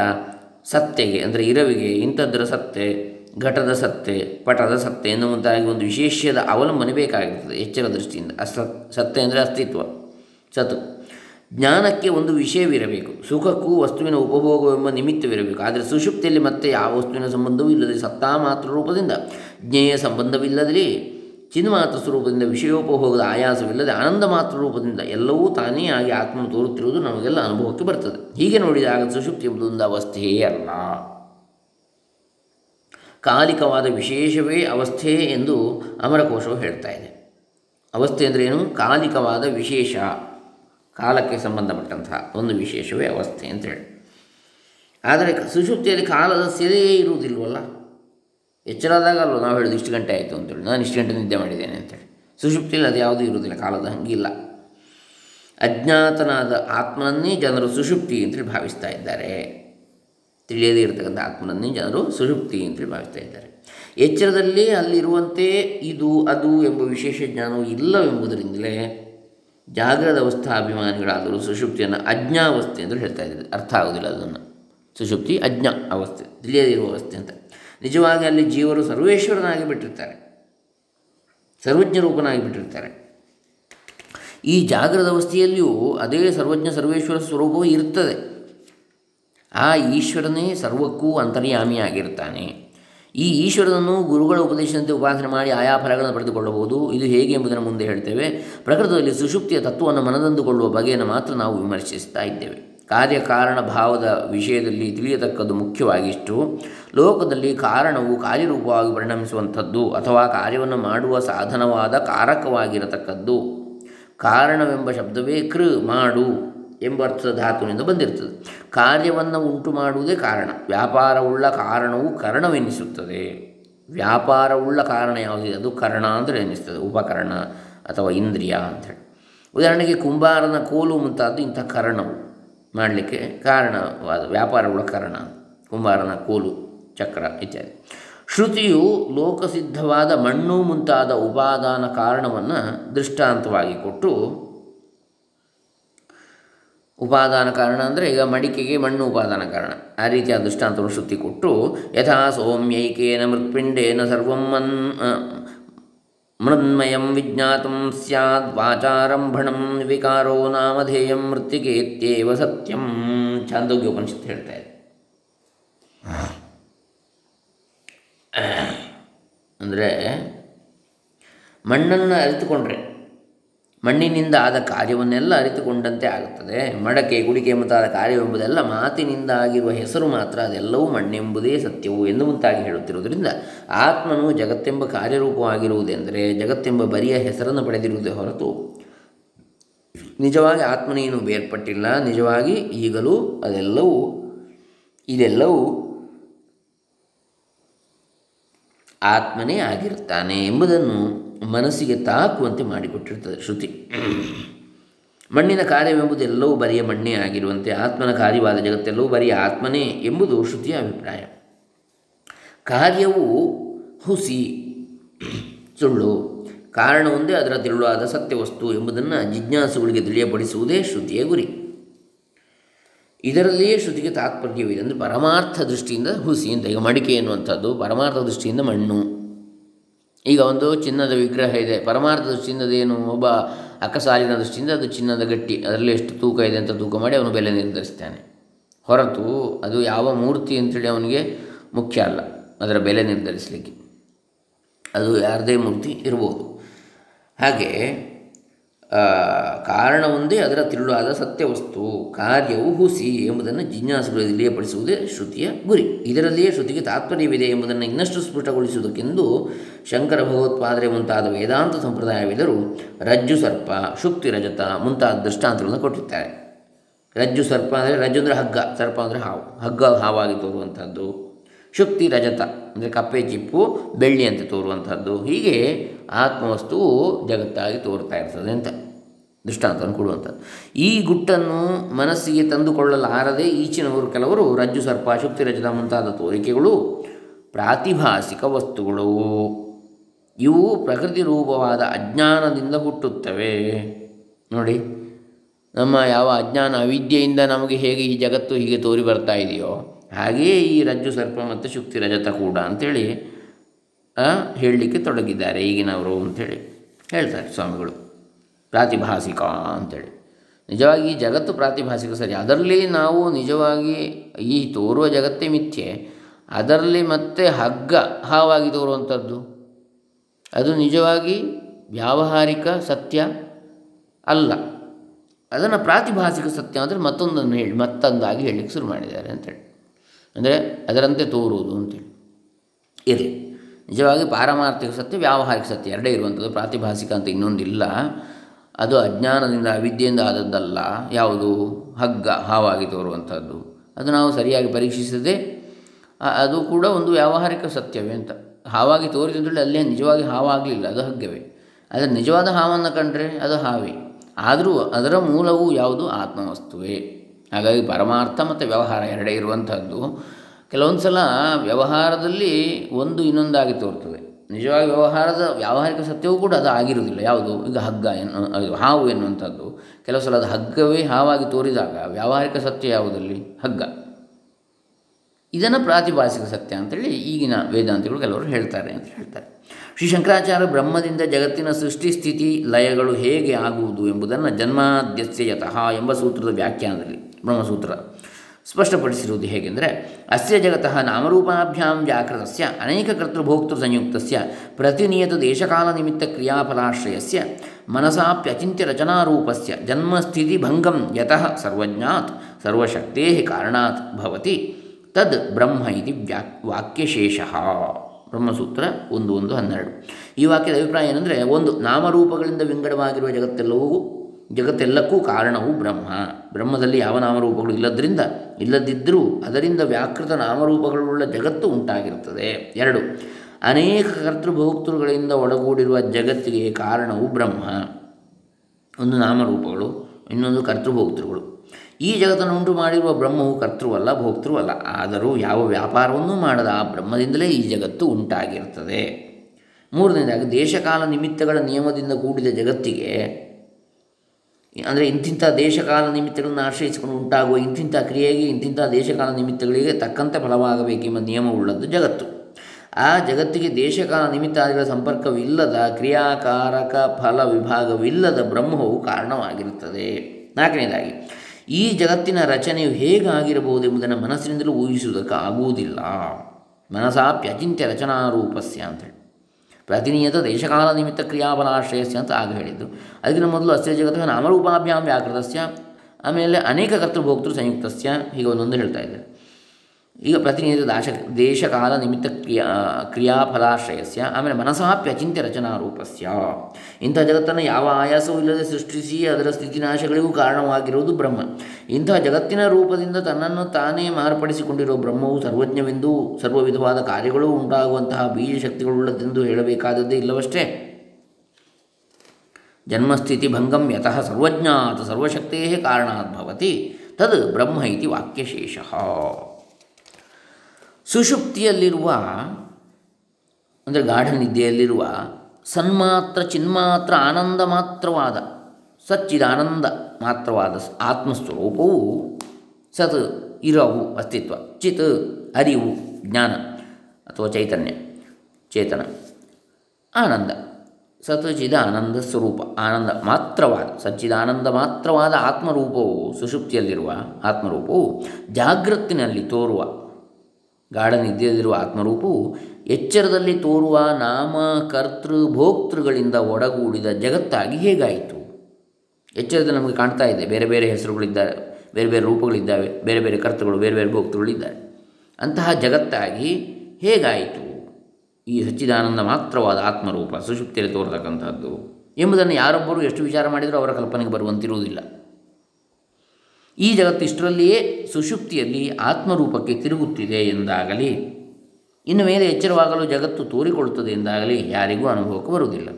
ಸತ್ತೆಗೆ, ಅಂದರೆ ಇರವಿಗೆ, ಇಂಥದ್ದರ ಸತ್ತೆ, ಘಟದ ಸತ್ತೆ, ಪಟದ ಸತ್ತೆ ಎನ್ನುವಂತಾಗಿ ಒಂದು ವಿಶೇಷದ ಅವಲಂಬನೆ ಬೇಕಾಗಿರ್ತದೆ ಎಚ್ಚರ ದೃಷ್ಟಿಯಿಂದ. ಅಸ್ತ ಸತ್ತೆ ಅಂದರೆ ಅಸ್ತಿತ್ವ, ಸತು. ಜ್ಞಾನಕ್ಕೆ ಒಂದು ವಿಷಯವಿರಬೇಕು. ಸುಖಕ್ಕೂ ವಸ್ತುವಿನ ಉಪಭೋಗವೆಂಬ ನಿಮಿತ್ತವಿರಬೇಕು. ಆದರೆ ಸುಷುಪ್ತಿಯಲ್ಲಿ ಮತ್ತೆ ಯಾವ ವಸ್ತುವಿನ ಸಂಬಂಧವೂ ಇಲ್ಲದೆ ಸತ್ತಾ ಮಾತ್ರ ರೂಪದಿಂದ, ಜ್ಞೇಯ ಸಂಬಂಧವಿಲ್ಲದಲ್ಲಿ ಚಿನ್ಮಾತ್ರ ಸ್ವರೂಪದಿಂದ, ವಿಷಯೋಪಭೋಗದ ಆಯಾಸವಿಲ್ಲದೆ ಆನಂದ ಮಾತ್ರ ರೂಪದಿಂದ ಎಲ್ಲವೂ ತಾನೇ ಆಗಿ ಆತ್ಮನು ತೋರುತ್ತಿರುವುದು ನಮಗೆಲ್ಲ ಅನುಭವಕ್ಕೆ ಬರ್ತದೆ. ಹೀಗೆ ನೋಡಿದಾಗ ಸುಷುಪ್ತಿ ಎಂಬುದೊಂದು ಅವಸ್ಥೆಯೇ ಅಲ್ಲ. ಕಾಲಿಕವಾದ ವಿಶೇಷವೇ ಅವಸ್ಥೆ ಎಂದು ಅಮರಕೋಶವು ಹೇಳ್ತಾ ಇದೆ. ಅವಸ್ಥೆ ಅಂದರೆ ಏನು ಕಾಲಿಕವಾದ ವಿಶೇಷ. ಕಾಲಕ್ಕೆ ಸಂಬಂಧಪಟ್ಟಂತಹ ಒಂದು ವಿಶೇಷವೇ ಅವಸ್ಥೆ ಅಂತೇಳಿ ಆದರೆ ಸುಷುಪ್ತಿಯಲ್ಲಿ ಕಾಲದ ಸೆರೆಯೇ ಇರುವುದಿಲ್ವಲ್ಲ? ಎಚ್ಚರಾದಾಗ ಅಲ್ವ ನಾವು ಹೇಳೋದು ಇಷ್ಟು ಗಂಟೆ ಆಯಿತು ಅಂತೇಳಿ. ನಾನು ಇಷ್ಟು ಗಂಟೆ ನಿದ್ದೆ ಮಾಡಿದ್ದೇನೆ ಅಂತೇಳಿ. ಸುಷುಪ್ತಿಯಲ್ಲಿ ಅದು ಯಾವುದೂ ಇರುವುದಿಲ್ಲ, ಕಾಲದ ಹಂಗಿಲ್ಲ. ಅಜ್ಞಾತನಾದ ಆತ್ಮನನ್ನೇ ಜನರು ಸುಷುಪ್ತಿ ಅಂತೇಳಿ ಭಾವಿಸ್ತಾ ಇದ್ದಾರೆ. ತಿಳಿಯದೇ ಇರತಕ್ಕಂಥ ಆತ್ಮನನ್ನೇ ಜನರು ಸುಷುಪ್ತಿ ಅಂತೇಳಿ ಭಾವಿಸ್ತಾ ಇದ್ದಾರೆ. ಎಚ್ಚರದಲ್ಲಿ ಅಲ್ಲಿರುವಂತೆ ಇದು, ಅದು ಎಂಬ ವಿಶೇಷ ಜ್ಞಾನವು ಇಲ್ಲವೆಂಬುದರಿಂದಲೇ ಜಾಗ್ರದ ಅವಸ್ಥಾ ಅಭಿಮಾನಿಗಳಾದರೂ ಸುಷುಪ್ತಿಯನ್ನು ಅಜ್ಞಾವಸ್ಥೆ ಎಂದು ಹೇಳ್ತಾ ಇದ್ದಾರೆ. ಅರ್ಥ ಆಗೋದಿಲ್ಲ ಅದನ್ನು. ಸುಷುಪ್ತಿ ಅಜ್ಞ ಅವಸ್ಥೆ ತಿಳಿಯದಿರುವ ಅವಸ್ಥೆ ಅಂತ. ನಿಜವಾಗಿ ಅಲ್ಲಿ ಜೀವರು ಸರ್ವೇಶ್ವರನಾಗಿ ಬಿಟ್ಟಿರ್ತಾರೆ. ಸರ್ವಜ್ಞ ರೂಪನಾಗಿ ಬಿಟ್ಟಿರ್ತಾರೆ. ಈ ಜಾಗ್ರದ ಅವಸ್ಥೆಯಲ್ಲಿಯೂ ಅದೇ ಸರ್ವಜ್ಞ ಸರ್ವೇಶ್ವರ ಸ್ವರೂಪವೂ ಇರ್ತದೆ. ಆ ಈಶ್ವರನೇ ಸರ್ವಕ್ಕೂ ಅಂತರ್ಯಾಮಿಯಾಗಿರ್ತಾನೆ. ಈ ಈಶ್ವರನನ್ನು ಗುರುಗಳ ಉಪದೇಶದಂತೆ ಉಪಾಸನೆ ಮಾಡಿ ಆಯಾ ಫಲಗಳನ್ನು ಪಡೆದುಕೊಳ್ಳಬಹುದು. ಇದು ಹೇಗೆ ಎಂಬುದನ್ನು ಮುಂದೆ ಹೇಳ್ತೇವೆ. ಪ್ರಕೃತದಲ್ಲಿ ಸುಷುಪ್ತಿಯ ತತ್ವವನ್ನು ಮನದಂದುಕೊಳ್ಳುವ ಬಗೆಯನ್ನು ಮಾತ್ರ ನಾವು ವಿಮರ್ಶಿಸ್ತಾ ಇದ್ದೇವೆ. ಕಾರ್ಯಕಾರಣ ಭಾವದ ವಿಷಯದಲ್ಲಿ ತಿಳಿಯತಕ್ಕದ್ದು ಮುಖ್ಯವಾಗಿಷ್ಟು. ಲೋಕದಲ್ಲಿ ಕಾರಣವು ಕಾರ್ಯರೂಪವಾಗಿ ಪರಿಣಮಿಸುವಂಥದ್ದು ಅಥವಾ ಕಾರ್ಯವನ್ನು ಮಾಡುವ ಸಾಧನವಾದ ಕಾರಕವಾಗಿರತಕ್ಕದ್ದು. ಕಾರಣವೆಂಬ ಶಬ್ದವೇ ಕೃ, ಮಾಡು. ಎಂಬ ಅರ್ಥದ ಧಾತುವಿನಿಂದ ಬಂದಿರ್ತದೆ ಕಾರ್ಯವನ್ನು ಉಂಟು ಮಾಡುವುದೇ ಕಾರಣ. ವ್ಯಾಪಾರವುಳ್ಳ ಕಾರಣವು ಕರಣವೆನಿಸುತ್ತದೆ. ವ್ಯಾಪಾರವುಳ್ಳ ಕಾರಣ ಯಾವುದಿದೆ ಅದು ಕರಣ ಅಂದರೆ ಎನಿಸ್ತದೆ. ಉಪಕರಣ ಅಥವಾ ಇಂದ್ರಿಯ ಅಂಥೇಳಿ ಉದಾಹರಣೆಗೆ ಕುಂಬಾರನ ಕೋಲು ಮುಂತಾದ್ದು ಇಂಥ ಕರಣವು ಮಾಡಲಿಕ್ಕೆ ಕಾರಣವಾದ ವ್ಯಾಪಾರವುಳ್ಳ ಕರಣ. ಕುಂಬಾರನ ಕೋಲು, ಚಕ್ರ ಇತ್ಯಾದಿ. ಶ್ರುತಿಯು ಲೋಕಸಿದ್ಧವಾದ ಮಣ್ಣು ಮುಂತಾದ ಉಪಾದಾನ ಕಾರಣವನ್ನು ದೃಷ್ಟಾಂತವಾಗಿ ಕೊಟ್ಟು ಉಪಾದಾನ ಕಾರಣ ಅಂದರೆ ಈಗ ಮಡಿಕೆಗೆ ಮಣ್ಣು ಉಪಾದಾನ ಕಾರಣ. ಆ ರೀತಿಯ ದೃಷ್ಟಾಂತವನ್ನು ಶ್ರುತಿ ಕೊಟ್ಟು, ಯಥಾ ಸೌಮ್ಯೈಕೇನ ಮೃತ್ಪಿಂಡೇನ ಸರ್ವಂ ಮನ್ ಮೃನ್ಮಯಂ ವಿಜ್ಞಾತಂ ಸ್ಯಾದ್ ವಾಚಾರಂಭಣಂ ವಿಕಾರೋ ನಾಮಧೇಯಂ ಮೃತ್ತಿಕೇತ್ಯೇವ ಸತ್ಯಂ. ಚಾಂದೋಗ್ಯ ಉಪನಿಷತ್ತು ಹೇಳ್ತಾ ಇದೆ. ಅಂದರೆ ಮಣ್ಣನ್ನು ಅರಿತುಕೊಂಡ್ರೆ ಮಣ್ಣಿನಿಂದ ಆದ ಕಾರ್ಯವನ್ನೆಲ್ಲ ಅರಿತುಕೊಂಡಂತೆ ಆಗುತ್ತದೆ. ಮಡಕೆ, ಗುಡಿಕೆ ಮುಂತಾದ ಕಾರ್ಯವೆಂಬುದೆಲ್ಲ ಮಾತಿನಿಂದ ಆಗಿರುವ ಹೆಸರು ಮಾತ್ರ ಅದೆಲ್ಲವೂ ಮಣ್ಣೆಂಬುದೇ ಸತ್ಯವು ಎಂದು ಮುಂತಾಗಿ ಹೇಳುತ್ತಿರುವುದರಿಂದ ಆತ್ಮನು ಜಗತ್ತೆಂಬ ಕಾರ್ಯರೂಪವಾಗಿರುವುದೆಂದರೆ ಜಗತ್ತೆಂಬ ಬರಿಯ ಹೆಸರನ್ನು ಪಡೆದಿರುವುದೇ ಹೊರತು ನಿಜವಾಗಿ ಆತ್ಮನೇನು ಬೇರ್ಪಟ್ಟಿಲ್ಲ. ನಿಜವಾಗಿ ಈಗಲೂ ಅದೆಲ್ಲವೂ, ಇದೆಲ್ಲವೂ ಆತ್ಮನೇ ಆಗಿರುತ್ತಾನೆ ಎಂಬುದನ್ನು ಮನಸ್ಸಿಗೆ ತಾಕುವಂತೆ ಮಾಡಿಕೊಟ್ಟಿರ್ತದೆ ಶ್ರುತಿ. ಮಣ್ಣಿನ ಕಾರ್ಯವೆಂಬುದೆಲ್ಲವೂ ಬರಿಯ ಮಣ್ಣೇ ಆಗಿರುವಂತೆ ಆತ್ಮನ ಕಾರ್ಯವಾದ ಜಗತ್ತೆಲ್ಲವೂ ಬರಿಯ ಆತ್ಮನೇ ಎಂಬುದು ಶ್ರುತಿಯ ಅಭಿಪ್ರಾಯ. ಕಾರ್ಯವು ಹುಸಿ, ಸುಳ್ಳು ಕಾರಣ ಒಂದೇ ಅದರ ತಿರುಳಾದ ಸತ್ಯವಸ್ತು ಎಂಬುದನ್ನು ಜಿಜ್ಞಾಸುಗಳಿಗೆ ತಿಳಿಯಪಡಿಸುವುದೇ ಶ್ರುತಿಯ ಗುರಿ. ಇದರಲ್ಲಿಯೇ ಶ್ರುತಿಗೆ ತಾತ್ಪರ್ಯವಿದೆ. ಅಂದರೆ ಪರಮಾರ್ಥ ದೃಷ್ಟಿಯಿಂದ ಹುಸಿ ಅಂತ ಈಗ ಮಡಿಕೆ ಎನ್ನುವಂಥದ್ದು, ಪರಮಾರ್ಥ ದೃಷ್ಟಿಯಿಂದ ಮಣ್ಣು. ಈಗ ಒಂದು ಚಿನ್ನದ ವಿಗ್ರಹ ಇದೆ. ಪರಮಾರ್ಥ ದೃಷ್ಟಿಯಿಂದ ಏನು? ಒಬ್ಬ ಅಕ್ಕಸಾಲಿನ ದೃಷ್ಟಿಯಿಂದ ಅದು ಚಿನ್ನದ ಗಟ್ಟಿ. ಅದರಲ್ಲಿ ಎಷ್ಟು ತೂಕ ಇದೆ ಅಂತ ತೂಕ ಮಾಡಿ ಅವನು ಬೆಲೆ ನಿರ್ಧರಿಸ್ತಾನೆ. ಹೊರತು ಅದು ಯಾವ ಮೂರ್ತಿ ಅಂತೇಳಿ ಅವನಿಗೆ ಮುಖ್ಯ ಅಲ್ಲ. ಅದರ ಬೆಲೆ ನಿರ್ಧರಿಸಲಿಕ್ಕೆ. ಅದು ಯಾರದೇ ಮೂರ್ತಿ ಇರ್ಬೋದು. ಹಾಗೆ ಕಾರಣ ಒಂದೇ, ಅದರ ತಿರುಳಾದ ಸತ್ಯವಸ್ತು, ಕಾರ್ಯವು ಹುಸಿ ಎಂಬುದನ್ನು ಜಿಜ್ಞಾಸುಗಳು ಪಡಿಸುವುದೇ ಶ್ರುತಿಯ ಗುರಿ. ಇದರಲ್ಲಿಯೇ ಶ್ರುತಿಗೆ ತಾತ್ಪರ್ಯವಿದೆ ಎಂಬುದನ್ನು ಇನ್ನಷ್ಟು ಸ್ಫುಟಗೊಳಿಸುವುದಕ್ಕೆಂದು ಶಂಕರ ಭಗವತ್ಪಾದರೆ ಮುಂತಾದ ವೇದಾಂತ ಸಂಪ್ರದಾಯವಿದರು ರಜ್ಜು ಸರ್ಪ, ಶುಕ್ತಿ ರಜತ ಮುಂತಾದ ದೃಷ್ಟಾಂತಗಳನ್ನು ಕೊಟ್ಟಿರ್ತಾರೆ ರಜ್ಜು ಸರ್ಪ ಅಂದರೆ ರಜ್ಜು ಅಂದರೆ ಹಗ್ಗ, ಸರ್ಪ ಅಂದರೆ ಹಾವು, ಹಗ್ಗ ಹಾವಾಗಿ ತೋರುವಂಥದ್ದು ಶುಕ್ತಿ ರಜತ, ಅಂದರೆ ಕಪ್ಪೆ ಚಿಪ್ಪು ಬೆಳ್ಳಿಯಂತೆ ತೋರುವಂಥದ್ದು. ಹೀಗೆ ಆತ್ಮವಸ್ತುವು ಜಗತ್ತಾಗಿ ತೋರ್ತಾ ಇರ್ತದೆ ಅಂತ ದೃಷ್ಟಾಂತವನ್ನು ಕೊಡುವಂಥದ್ದು. ಈ ಗುಟ್ಟನ್ನು ಮನಸ್ಸಿಗೆ ತಂದುಕೊಳ್ಳಲಾರದೆ ಈಚಿನವರು ಕೆಲವರು ರಜ್ಜು ಸರ್ಪ, ಶುಕ್ತಿ ರಜತ ಮುಂತಾದ ತೋರಿಕೆಗಳು ಪ್ರಾತಿಭಾಸಿಕ ವಸ್ತುಗಳು. ಇವು ಪ್ರಕೃತಿ ರೂಪವಾದ ಅಜ್ಞಾನದಿಂದ ಹುಟ್ಟುತ್ತವೆ. ನೋಡಿ, ನಮ್ಮ ಯಾವ ಅಜ್ಞಾನ ಅವಿದ್ಯೆಯಿಂದ ನಮಗೆ ಹೇಗೆ ಈ ಜಗತ್ತು ಹೀಗೆ ತೋರಿ ಬರ್ತಾ ಇದೆಯೋ ಹಾಗೆಯೇ ಈ ರಜ್ಜು ಸರ್ಪ ಮತ್ತು ಶುಕ್ತಿ ರಜತ ಕೂಡ ಅಂಥೇಳಿ ಹೇಳಲಿಕ್ಕೆ ತೊಡಗಿದ್ದಾರೆ ಈಗಿನವರು ಅಂಥೇಳಿ ಹೇಳ್ತಾರೆ ಸ್ವಾಮಿಗಳು. ಪ್ರಾತಿಭಾಸಿಕ ಅಂಥೇಳಿ ನಿಜವಾಗಿ ಈ ಜಗತ್ತು ಪ್ರಾತಿಭಾಸಿಕ ಸರಿ, ಅದರಲ್ಲಿ ನಾವು ನಿಜವಾಗಿ ಈ ತೋರುವ ಜಗತ್ತೇ ಮಿಥ್ಯೆ, ಅದರಲ್ಲಿ ಮತ್ತೆ ಹಗ್ಗ ಹಾವಾಗಿ ತೋರುವಂಥದ್ದು, ಅದು ನಿಜವಾಗಿ ವ್ಯಾವಹಾರಿಕ ಸತ್ಯ ಅಲ್ಲ. ಅದನ್ನು ಪ್ರಾತಿಭಾಸಿಕ ಸತ್ಯ ಅಂದರೆ ಮತ್ತೊಂದನ್ನು ಹೇಳಿ, ಮತ್ತೊಂದಾಗಿ ಹೇಳಲಿಕ್ಕೆ ಶುರು ಮಾಡಿದ್ದಾರೆ ಅಂತೇಳಿ. ಅಂದರೆ ಅದರಂತೆ ತೋರುವುದು ಅಂತೇಳಿ. ಇರಲಿ. ನಿಜವಾಗಿ ಪಾರಮಾರ್ಥಿಕ ಸತ್ಯ, ವ್ಯಾವಹಾರಿಕ ಸತ್ಯ ಎರಡೇ ಇರುವಂಥದ್ದು. ಪ್ರಾತಿಭಾಸಿಕ ಅಂತ ಇನ್ನೊಂದಿಲ್ಲ. ಅದು ಅಜ್ಞಾನದಿಂದ ಅವಿದ್ಯೆಯಿಂದ ಆದದ್ದಲ್ಲ. ಯಾವುದು? ಹಗ್ಗ, ಹಾವಾಗಿ ತೋರುವಂಥದ್ದು. ಅದು ನಾವು ಸರಿಯಾಗಿ ಪರೀಕ್ಷಿಸದೆ ಅದು ಕೂಡ ಒಂದು ವ್ಯಾವಹಾರಿಕ ಸತ್ಯವೇ ಅಂತ. ಹಾವಾಗಿ ತೋರಿದಂತೇಳಿ ಅಲ್ಲೇ ನಿಜವಾಗಿ ಹಾವಾಗಲಿಲ್ಲ. ಅದು ಹಗ್ಗವೇ. ಆದರೆ ನಿಜವಾದ ಹಾವನ್ನು ಕಂಡ್ರೆ ಅದು ಹಾವೇ. ಆದರೂ ಅದರ ಮೂಲವು ಯಾವುದು? ಆತ್ಮವಸ್ತುವೇ. ಹಾಗಾಗಿ ಪರಮಾರ್ಥ ಮತ್ತು ವ್ಯವಹಾರ ಎರಡೇ ಇರುವಂಥದ್ದು. ಕೆಲವೊಂದು ಸಲ ವ್ಯವಹಾರದಲ್ಲಿ ಒಂದು ಇನ್ನೊಂದಾಗಿ ತೋರ್ತದೆ. ನಿಜವಾಗಿ ವ್ಯವಹಾರದ ವ್ಯಾವಹಾರಿಕ ಸತ್ಯವೂ ಕೂಡ ಅದು ಆಗಿರುವುದಿಲ್ಲ. ಯಾವುದು? ಈಗ ಹಗ್ಗ ಎನ್ನು ಹಾವು ಎನ್ನುವಂಥದ್ದು. ಕೆಲವು ಸಲ ಅದು ಹಗ್ಗವೇ ಹಾವಾಗಿ ತೋರಿದಾಗ ವ್ಯಾವಹಾರಿಕ ಸತ್ಯ ಯಾವುದಲ್ಲಿ? ಹಗ್ಗ. ಇದನ್ನು ಪ್ರಾತಿಭಾಸಿಕ ಸತ್ಯ ಅಂತೇಳಿ ಈಗಿನ ವೇದಾಂತಿಗಳು ಕೆಲವರು ಹೇಳ್ತಾರೆ ಅಂತ ಹೇಳ್ತಾರೆ. ಶ್ರೀ ಶಂಕರಾಚಾರ್ಯ ಬ್ರಹ್ಮದಿಂದ ಜಗತ್ತಿನ ಸೃಷ್ಟಿ ಸ್ಥಿತಿ ಲಯಗಳು ಹೇಗೆ ಆಗುವುದು ಎಂಬುದನ್ನು ಜನ್ಮಾದ್ಯಸ್ಯತಃ ಎಂಬ ಸೂತ್ರದ ವ್ಯಾಖ್ಯಾನದಲ್ಲಿ ಬ್ರಹ್ಮಸೂತ್ರ. ಸ್ಪಷ್ಟಪಡಿಸಿರುವುದು ಹೇಗೆಂದರೆ, ಅಸ್ಯ ಜಗತಃ ನಾಮರೂಪಾಭ್ಯಾಂ ವ್ಯಾಕೃತಸ್ಯ ಅನೇಕ ಕರ್ತೃಭೋಕ್ತೃ ಸಂಯುಕ್ತಸ್ಯ ಪ್ರತಿನಿಯತ ದೇಶಕಾಲ ನಿಮಿತ್ತ ಕ್ರಿಯಾಫಲಾಶ್ರಯಸ್ಯ ಮನಸಾಪ್ಯಚಿಂತ್ಯ ರಚನಾರೂಪಸ್ಯ ಜನ್ಮಸ್ಥಿತಿಭಂಗಂ ಯತಃ ಸರ್ವಜ್ಞಾತ್ ಸರ್ವಶಕ್ತೇ ಕಾರಣಾತ್ ಭವತಿ ತದ್ ಬ್ರಹ್ಮ ಇತಿ ವ್ಯಾ, ವಾಕ್ಯಶೇಷ. ಬ್ರಹ್ಮಸೂತ್ರ ಒಂದು ಒಂದು ಹನ್ನೆರಡು. ಈ ವಾಕ್ಯದ ಅಭಿಪ್ರಾಯ ಏನಂದರೆ, ಒಂದು ನಾಮರೂಪಗಳಿಂದ ವಿಂಗಡವಾಗಿರುವ ಜಗತ್ತೆಲ್ಲವೂ ಜಗತ್ತೆಲ್ಲಕ್ಕೂ ಕಾರಣವು ಬ್ರಹ್ಮ. ಬ್ರಹ್ಮದಲ್ಲಿ ಯಾವ ನಾಮರೂಪಗಳು ಇಲ್ಲದ್ರಿಂದ ಇಲ್ಲದಿದ್ದರೂ ಅದರಿಂದ ವ್ಯಾಕೃತ ನಾಮರೂಪಗಳುಳ್ಳ ಜಗತ್ತು ಉಂಟಾಗಿರುತ್ತದೆ. ಎರಡು, ಅನೇಕ ಕರ್ತೃಭೋಕ್ತೃಗಳಿಂದ ಒಳಗೂಡಿರುವ ಜಗತ್ತಿಗೆ ಕಾರಣವು ಬ್ರಹ್ಮ. ಒಂದು ನಾಮರೂಪಗಳು, ಇನ್ನೊಂದು ಕರ್ತೃಭೋಕ್ತೃಗಳು. ಈ ಜಗತ್ತನ್ನು ಉಂಟು ಮಾಡಿರುವ ಬ್ರಹ್ಮವು ಕರ್ತೃವಲ್ಲ, ಭೋಕ್ತೃವಲ್ಲ. ಆದರೂ ಯಾವ ವ್ಯಾಪಾರವನ್ನೂ ಮಾಡದ ಆ ಬ್ರಹ್ಮದಿಂದಲೇ ಈ ಜಗತ್ತು ಉಂಟಾಗಿರ್ತದೆ ಮೂರನೇದಾಗಿ, ದೇಶಕಾಲ ನಿಮಿತ್ತಗಳ ನಿಯಮದಿಂದ ಕೂಡಿದ ಜಗತ್ತಿಗೆ ಅಂದರೆ ಇಂತಿಂಥ ದೇಶಕಾಲ ನಿಮಿತ್ತಗಳನ್ನು ಆಶ್ರಯಿಸಿಕೊಂಡು ಉಂಟಾಗುವ ಇಂತಿಂಥ ಕ್ರಿಯೆಗೆ ಇಂತಿಂಥ ದೇಶಕಾಲ ನಿಮಿತ್ತಗಳಿಗೆ ತಕ್ಕಂತೆ ಫಲವಾಗಬೇಕೆಂಬ ನಿಯಮವುಳ್ಳದ್ದು ಜಗತ್ತು. ಆ ಜಗತ್ತಿಗೆ ದೇಶಕಾಲ ನಿಮಿತ್ತಾದಿಗಳ ಸಂಪರ್ಕವಿಲ್ಲದ ಕ್ರಿಯಾಕಾರಕ ಫಲ ವಿಭಾಗವಿಲ್ಲದ ಬ್ರಹ್ಮವು ಕಾರಣವಾಗಿರುತ್ತದೆ. ನಾಲ್ಕನೇದಾಗಿ, ಈ ಜಗತ್ತಿನ ರಚನೆಯು ಹೇಗಾಗಿರಬಹುದೆಂಬುದನ್ನು ಮನಸ್ಸಿನಿಂದಲೂ ಊಹಿಸುವುದಕ್ಕಾಗುವುದಿಲ್ಲ. ಮನಸಾಪ್ಯಚಿಂತ್ಯ ರಚನಾರೂಪಸ್ಯ ಅಂತೇಳಿ ಪ್ರತಿನಿಯತ ದೇಶಕಾಲ ನಿಮಿತ್ತ ಕ್ರಿಯಾಫಲಾಶ್ರಯಸ್ಯ ಅಂತ ಆಗ ಹೇಳಿದ್ದು. ಅದಕ್ಕಿಂತ ಮೊದಲು ಅಸ್ಯ ಜಗತ್ತು ನಾಮರೂಪಾಭ್ಯಾಂ ವ್ಯಾಕೃತಸ್ಯ. ಆಮೇಲೆ ಅನೇಕ ಕರ್ತೃಭೋಕ್ತೃ ಸಂಯುಕ್ತಸ್ಯ ಹೀಗೆ ಒಂದೊಂದು ಹೇಳ್ತಾ ಇದ್ದಾರೆ. ಈಗ ಪ್ರತಿನಿಧಿ ದಾಶ ದೇಶಕಾಲ ನಿಮಿತ್ತ ಕ್ರಿಯಾ, ಕ್ರಿಯಾಫಲಾಶ್ರಯಸ್ಯ, ಆಮೇಲೆ ಮನಸಾಪ್ಯಚಿಂತ್ಯ ರಚನಾರೂಪಸ್ಯ. ಇಂಥ ಜಗತ್ತನ್ನು ಯಾವ ಆಯಾಸವೂ ಇಲ್ಲದೆ ಸೃಷ್ಟಿಸಿ ಅದರ ಸ್ಥಿತಿನಾಶಗಳಿಗೂ ಕಾರಣವಾಗಿರುವುದು ಬ್ರಹ್ಮ. ಇಂಥ ಜಗತ್ತಿನ ರೂಪದಿಂದ ತನ್ನನ್ನು ತಾನೇ ಮಾರ್ಪಡಿಸಿಕೊಂಡಿರುವ ಬ್ರಹ್ಮವು ಸರ್ವಜ್ಞವೆಂದು ಸರ್ವ ವಿಧವಾದ ಕಾರ್ಯಗಳು ಉಂಟಾಗುವಂತಹ ಬೀಜ ಶಕ್ತಿಗಳುಳ್ಳದೆಂದು ಹೇಳಬೇಕಾದದ್ದೇ ಇಲ್ಲವಷ್ಟೇ. ಜನ್ಮಸ್ಥಿತಿ ಭಂಗಂ ಯತಃ ಸರ್ವಜ್ಞಾತ ಸರ್ವಶಕ್ತೇ ಕಾರಣಾತ್ ಭವತಿ ತದ್ ಬ್ರಹ್ಮ ಇತಿ ವಾಕ್ಯಶೇಷಃ. ಸುಷುಪ್ತಿಯಲ್ಲಿರುವ ಅಂದರೆ ಗಾಢ ನಿದ್ದೆಯಲ್ಲಿರುವ ಸನ್ಮಾತ್ರ ಚಿನ್ಮಾತ್ರ ಆನಂದ ಮಾತ್ರವಾದ, ಸಚ್ಚಿದಾನಂದ ಮಾತ್ರವಾದ ಆತ್ಮಸ್ವರೂಪವು ಸತ್ ಇರವು ಅಸ್ತಿತ್ವ, ಚಿತ್ ಅರಿವು ಜ್ಞಾನ ಅಥವಾ ಚೈತನ್ಯ, ಚೇತನ, ಆನಂದ ಸತ್ ಚಿದ ಆನಂದ ಸ್ವರೂಪ, ಆನಂದ ಮಾತ್ರವಾದ, ಸಚ್ಚಿದಾನಂದ ಮಾತ್ರವಾದ ಆತ್ಮರೂಪವು ಸುಷುಪ್ತಿಯಲ್ಲಿರುವ ಆತ್ಮರೂಪವು ಜಾಗೃತಿನಲ್ಲಿ ತೋರುವ ಗಾಢ ನಿದ್ದೆಯಲ್ಲಿರುವ ಆತ್ಮರೂಪವು ಎಚ್ಚರದಲ್ಲಿ ತೋರುವ ನಾಮ ಕರ್ತೃ ಭೋಕ್ತೃಗಳಿಂದ ಒಡಗೂಡಿದ ಜಗತ್ತಾಗಿ ಹೇಗಾಯಿತು? ಎಚ್ಚರದ ನಮಗೆ ಕಾಣ್ತಾ ಇದೆ, ಬೇರೆ ಬೇರೆ ಹೆಸರುಗಳಿದ್ದಾರೆ, ಬೇರೆ ಬೇರೆ ರೂಪಗಳಿದ್ದಾವೆ, ಬೇರೆ ಬೇರೆ ಕರ್ತೃಗಳು, ಬೇರೆ ಬೇರೆ ಭೋಕ್ತೃಗಳಿದ್ದಾರೆ. ಅಂತಹ ಜಗತ್ತಾಗಿ ಹೇಗಾಯಿತು? ಈ ಸಚ್ಚಿದಾನಂದ ಮಾತ್ರವಾದ ಆತ್ಮರೂಪ ಸುಷುಪ್ತಿಯಲ್ಲಿ ತೋರತಕ್ಕಂಥದ್ದು ಎಂಬುದನ್ನು ಯಾರೊಬ್ಬರು ಎಷ್ಟು ವಿಚಾರ ಮಾಡಿದರೂ ಅವರ ಕಲ್ಪನೆಗೆ ಬರುವಂತಿರುವುದಿಲ್ಲ. ಈ ಜಗತ್ತು ಇಷ್ಟರಲ್ಲಿಯೇ ಸುಷುಪ್ತಿಯಲ್ಲಿ ಆತ್ಮರೂಪಕ್ಕೆ ತಿರುಗುತ್ತಿದೆ ಎಂದಾಗಲಿ, ಇನ್ನು ಮೇಲೆ ಎಚ್ಚರವಾಗಲು ಜಗತ್ತು ತೋರಿಕೊಳ್ಳುತ್ತದೆ ಎಂದಾಗಲಿ ಯಾರಿಗೂ ಅನುಭವಕ್ಕೆ ಬರುವುದಿಲ್ಲ.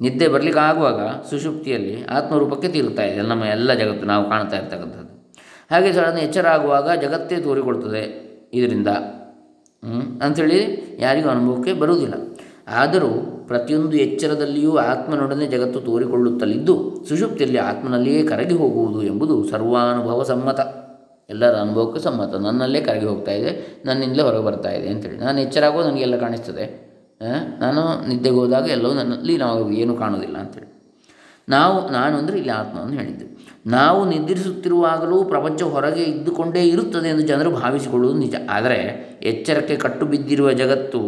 ನಿದ್ದೆ ಬರಲಿಕ್ಕೆ ಆಗುವಾಗ ಸುಷುಪ್ತಿಯಲ್ಲಿ ಆತ್ಮರೂಪಕ್ಕೆ ತಿರುಗ್ತಾ ಇದೆ. ನಮ್ಮ ಎಲ್ಲ ಜಗತ್ತು ನಾವು ಕಾಣ್ತಾ ಇರ್ತಕ್ಕಂಥದ್ದು. ಹಾಗೆ ಸಡನ್ ಎಚ್ಚರ ಆಗುವಾಗ ಜಗತ್ತೇ ತೋರಿಕೊಳ್ತದೆ ಇದರಿಂದ ಅಂಥೇಳಿ ಯಾರಿಗೂ ಅನುಭವಕ್ಕೆ ಬರುವುದಿಲ್ಲ. ಆದರೂ ಪ್ರತಿಯೊಂದು ಎಚ್ಚರದಲ್ಲಿಯೂ ಆತ್ಮನೊಡನೆ ಜಗತ್ತು ತೋರಿಕೊಳ್ಳುತ್ತಲಿದ್ದು ಸುಷುಪ್ತಿಯಲ್ಲಿ ಆತ್ಮನಲ್ಲಿಯೇ ಕರಗಿ ಹೋಗುವುದು ಎಂಬುದು ಸರ್ವಾನುಭವ ಸಮ್ಮತ. ಎಲ್ಲರ ಅನುಭವಕ್ಕೂ ಸಮ್ಮತ. ನನ್ನಲ್ಲೇ ಕರಗಿ ಹೋಗ್ತಾ ಇದೆ, ನನ್ನಿಂದಲೇ ಹೊರಗೆ ಬರ್ತಾ ಇದೆ ಅಂತೇಳಿ. ನಾನು ಎಚ್ಚರಾಗೋ ನನಗೆಲ್ಲ ಕಾಣಿಸ್ತದೆ. ನಾನು ನಿದ್ದೆಗೆ ಹೋದಾಗ ಎಲ್ಲವೂ ನನ್ನಲ್ಲಿ ನಾವು ಏನು ಕಾಣೋದಿಲ್ಲ ಅಂತೇಳಿ. ನಾವು, ನಾನು ಅಂದರೆ ಇಲ್ಲಿ ಆತ್ಮವನ್ನು ಹೇಳಿದ್ದೆ. ನಾವು ನಿದ್ರಿಸುತ್ತಿರುವಾಗಲೂ ಪ್ರಪಂಚ ಹೊರಗೆ ಇದ್ದುಕೊಂಡೇ ಇರುತ್ತದೆ ಎಂದು ಜನರು ಭಾವಿಸಿಕೊಳ್ಳುವುದು ನಿಜ. ಆದರೆ ಎಚ್ಚರಕ್ಕೆ ಕಟ್ಟು ಬಿದ್ದಿರುವ ಜಗತ್ತು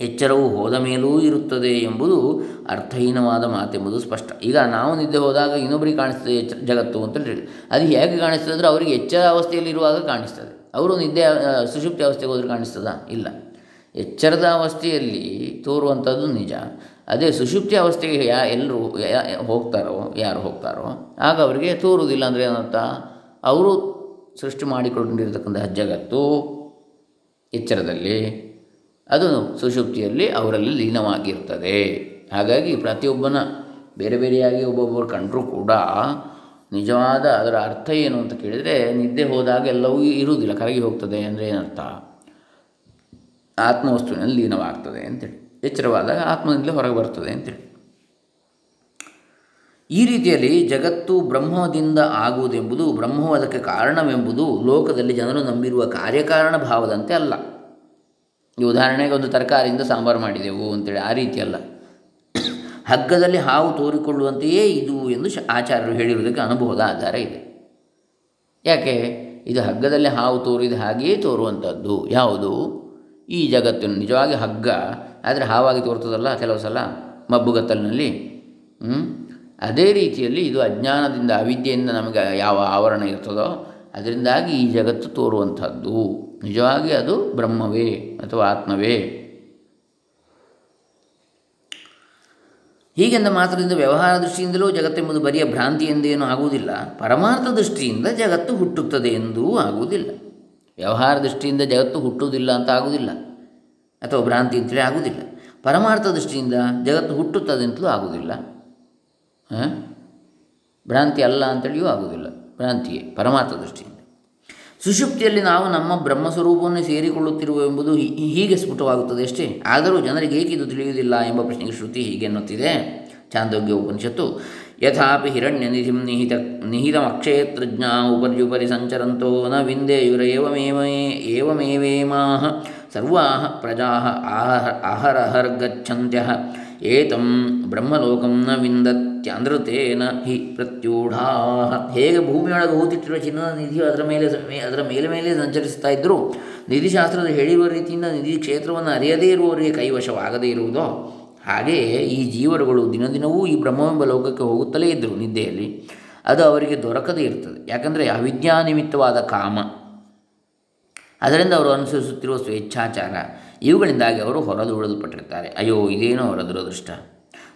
ಎಚ್ಚರವು ಹೋದ ಮೇಲೂ ಇರುತ್ತದೆ ಎಂಬುದು ಅರ್ಥಹೀನವಾದ ಮಾತೆಂಬುದು ಸ್ಪಷ್ಟ. ಈಗ ನಾವು ನಿದ್ದೆ ಹೋದಾಗ ಇನ್ನೊಬ್ಬರಿಗೆ ಕಾಣಿಸ್ತದೆ ಎಚ್ಚ, ಜಗತ್ತು ಅಂತ ಹೇಳಿ. ಅದು ಹೇಗೆ ಕಾಣಿಸ್ತದೆ ಅಂದರೆ ಅವರಿಗೆ ಎಚ್ಚರ ಅವಸ್ಥೆಯಲ್ಲಿರುವಾಗ ಕಾಣಿಸ್ತದೆ. ಅವರು ನಿದ್ದೆ ಸುಷುಪ್ತಿ ಅವಸ್ಥೆಗೆ ಹೋದರೆ ಕಾಣಿಸ್ತದ? ಇಲ್ಲ. ಎಚ್ಚರದ ಅವಸ್ಥೆಯಲ್ಲಿ ತೋರುವಂಥದ್ದು ನಿಜ. ಅದೇ ಸುಷುಪ್ತಿ ಅವಸ್ಥೆಗೆ ಯಾ, ಎಲ್ಲರೂ ಹೋಗ್ತಾರೋ, ಯಾರು ಹೋಗ್ತಾರೋ, ಆಗ ಅವರಿಗೆ ತೋರುವುದಿಲ್ಲ ಅಂದರೆ ಏನಂತ ಅವರು ಸೃಷ್ಟಿ ಮಾಡಿಕೊಂಡಿರತಕ್ಕಂಥ ಜಗತ್ತು ಎಚ್ಚರದಲ್ಲಿ ಅದು ಸುಷುಪ್ತಿಯಲ್ಲಿ ಅವರಲ್ಲಿ ಲೀನವಾಗಿರ್ತದೆ. ಹಾಗಾಗಿ ಪ್ರತಿಯೊಬ್ಬನ ಬೇರೆ ಬೇರೆಯಾಗಿ ಒಬ್ಬೊಬ್ಬರು ಕಂಡರೂ ಕೂಡ ನಿಜವಾದ ಅದರ ಅರ್ಥ ಏನು ಅಂತ ಕೇಳಿದರೆ ನಿದ್ದೆ ಹೋದಾಗ ಎಲ್ಲವೂ ಇರುವುದಿಲ್ಲ, ಕರಗಿ ಹೋಗ್ತದೆ ಅಂದರೆ ಏನರ್ಥ? ಆತ್ಮವಸ್ತುವಿನಲ್ಲಿ ಲೀನವಾಗ್ತದೆ ಅಂತೇಳಿ. ಎಚ್ಚರವಾದಾಗ ಆತ್ಮದಿಂದಲೇ ಹೊರಗೆ ಬರ್ತದೆ ಅಂತೇಳಿ. ಈ ರೀತಿಯಲ್ಲಿ ಜಗತ್ತು ಬ್ರಹ್ಮದಿಂದ ಆಗುವುದೆಂಬುದು ಬ್ರಹ್ಮವು ಅದಕ್ಕೆ ಕಾರಣವೆಂಬುದು ಲೋಕದಲ್ಲಿ ಜನರು ನಂಬಿರುವ ಕಾರ್ಯಕಾರಣ ಭಾವದಂತೆ ಅಲ್ಲ. ಈ ಉದಾಹರಣೆಗೆ ಒಂದು ತರಕಾರಿಯಿಂದ ಸಾಂಬಾರು ಮಾಡಿದೆವು ಅಂತೇಳಿ. ಆ ರೀತಿ ಅಲ್ಲ. ಹಗ್ಗದಲ್ಲಿ ಹಾವು ತೋರಿಕೊಳ್ಳುವಂತೆಯೇ ಇದು ಎಂದು ಆಚಾರ್ಯರು ಹೇಳಿರುವುದಕ್ಕೆ ಅನುಭವದ ಆಧಾರ ಇದೆ. ಯಾಕೆ? ಇದು ಹಗ್ಗದಲ್ಲಿ ಹಾವು ತೋರಿದ ಹಾಗೆಯೇ ತೋರುವಂಥದ್ದು. ಯಾವುದು? ಈ ಜಗತ್ತಿನ ನಿಜವಾಗಿ ಹಗ್ಗ, ಆದರೆ ಹಾವಾಗಿ ತೋರ್ತದಲ್ಲ ಕೆಲವು ಸಲ ಮಬ್ಬುಗತ್ತಲಿನಲ್ಲಿ? ಅದೇ ರೀತಿಯಲ್ಲಿ ಇದು ಅಜ್ಞಾನದಿಂದ, ಅವಿದ್ಯೆಯಿಂದ ನಮಗೆ ಯಾವ ಆವರಣ ಇರ್ತದೋ ಅದರಿಂದಾಗಿ ಈ ಜಗತ್ತು ತೋರುವಂಥದ್ದು. ನಿಜವಾಗಿ ಅದು ಬ್ರಹ್ಮವೇ ಅಥವಾ ಆತ್ಮವೇ. ಹೀಗೆಂದ ಮಾತ್ರದಿಂದ ವ್ಯವಹಾರ ದೃಷ್ಟಿಯಿಂದಲೂ ಜಗತ್ತೆಂಬುದು ಬರಿಯ ಭ್ರಾಂತಿ ಎಂದೇನೂ ಆಗುವುದಿಲ್ಲ. ಪರಮಾರ್ಥ ದೃಷ್ಟಿಯಿಂದ ಜಗತ್ತು ಹುಟ್ಟುತ್ತದೆ ಎಂದೂ ಆಗುವುದಿಲ್ಲ. ವ್ಯವಹಾರ ದೃಷ್ಟಿಯಿಂದ ಜಗತ್ತು ಹುಟ್ಟುವುದಿಲ್ಲ ಅಂತ ಆಗುವುದಿಲ್ಲ. ಅಥವಾ ಭ್ರಾಂತಿ ಅಂತೇಳಿ ಆಗುವುದಿಲ್ಲ. ಪರಮಾರ್ಥ ದೃಷ್ಟಿಯಿಂದ ಜಗತ್ತು ಹುಟ್ಟುತ್ತದೆ ಅಂತಲೂ ಆಗುವುದಿಲ್ಲ? ಭ್ರಾಂತಿ ಅಲ್ಲ ಅಂತೇಳಿಯೂ ಆಗುವುದಿಲ್ಲ. ಭ್ರಾಂತಿಯೇ, ಪರಮಾರ್ಥ ದೃಷ್ಟಿಯಿಂದ. ಸುಷುಪ್ತಿಯಲ್ಲಿ ನಾವು ನಮ್ಮ ಬ್ರಹ್ಮಸ್ವರೂಪವನ್ನು ಸೇರಿಕೊಳ್ಳುತ್ತಿರುವ ಎಂಬುದು ಹೀ- ಹೀಗೆ ಸ್ಫುಟವಾಗುತ್ತದೆ ಅಷ್ಟೇ ಆದರೂ ಜನರಿಗೆ ಏಕೆ ಇದು ತಿಳಿಯುವುದಿಲ್ಲ ಎಂಬ ಪ್ರಶ್ನೆಗೆ ಶ್ರುತಿ ಹೀಗೆ ಎನ್ನುತ್ತಿದೆ. ಚಾಂದೋಗ್ಯ ಉಪನಿಷತ್ತು. ಯಥಾಪಿ ಹಿರಣ್ಯನಿಧಿಂ ನಿಹಿತ, ನಿಹಿತಮಕ್ಷೇತ್ರಜ್ಞಾ ಉಪರ್ಯುಪರಿ ಸಂಚರಂತೋ ನ ವಿಂದೇಯುರೇವಮೇವ ಏವಮೇವೇಮಾಹ ಪ್ರಜಾ ಆಹ ಅಹರಹರ್ಗಚ್ಚಂತ್ಯಃ ಏತಂ ಬ್ರಹ್ಮಲೋಕಂ ನ ವಿಂದತ್ಯನೃತೇನ ಹಿ ಪ್ರತ್ಯೂಢಾ ಹೇಗೆ ಭೂಮಿಯೊಳಗೆ ಹೂತಿಟ್ಟಿರುವ ಚಿನ್ನದ ನಿಧಿಯು ಅದರ ಮೇಲೆ ಅದರ ಮೇಲೆ ಮೇಲೆ ಸಂಚರಿಸ್ತಾ ಇದ್ದರೂ ನಿಧಿಶಾಸ್ತ್ರದ ಹೇಳಿರುವ ರೀತಿಯಿಂದ ನಿಧಿ ಕ್ಷೇತ್ರವನ್ನು ಅರಿಯದೇ ಇರುವವರಿಗೆ ಕೈವಶವಾಗದೇ ಇರುವುದೋ? ಹಾಗೆಯೇ ಈ ಜೀವರುಗಳು ದಿನದಿನವೂ ಈ ಬ್ರಹ್ಮವೆಂಬ ಲೋಕಕ್ಕೆ ಹೋಗುತ್ತಲೇ ಇದ್ದರು ನಿದ್ದೆಯಲ್ಲಿ. ಅದು ಅವರಿಗೆ ದೊರಕದೇ ಇರ್ತದೆ. ಯಾಕಂದರೆ ಅವಿದ್ಯಾನಿಮಿತ್ತವಾದ ಕಾಮ. ಅದರಿಂದ ಅವರು ಅನುಸರಿಸುತ್ತಿರುವ ಸ್ವೇಚ್ಛಾಚಾರ. ಇವುಗಳಿಂದಾಗಿ ಅವರು ಹೊರದೂಡಲ್ಪಟ್ಟಿರ್ತಾರೆ ಅಯ್ಯೋ, ಇದೇನೋ ಅವರ ದುರದೃಷ್ಟ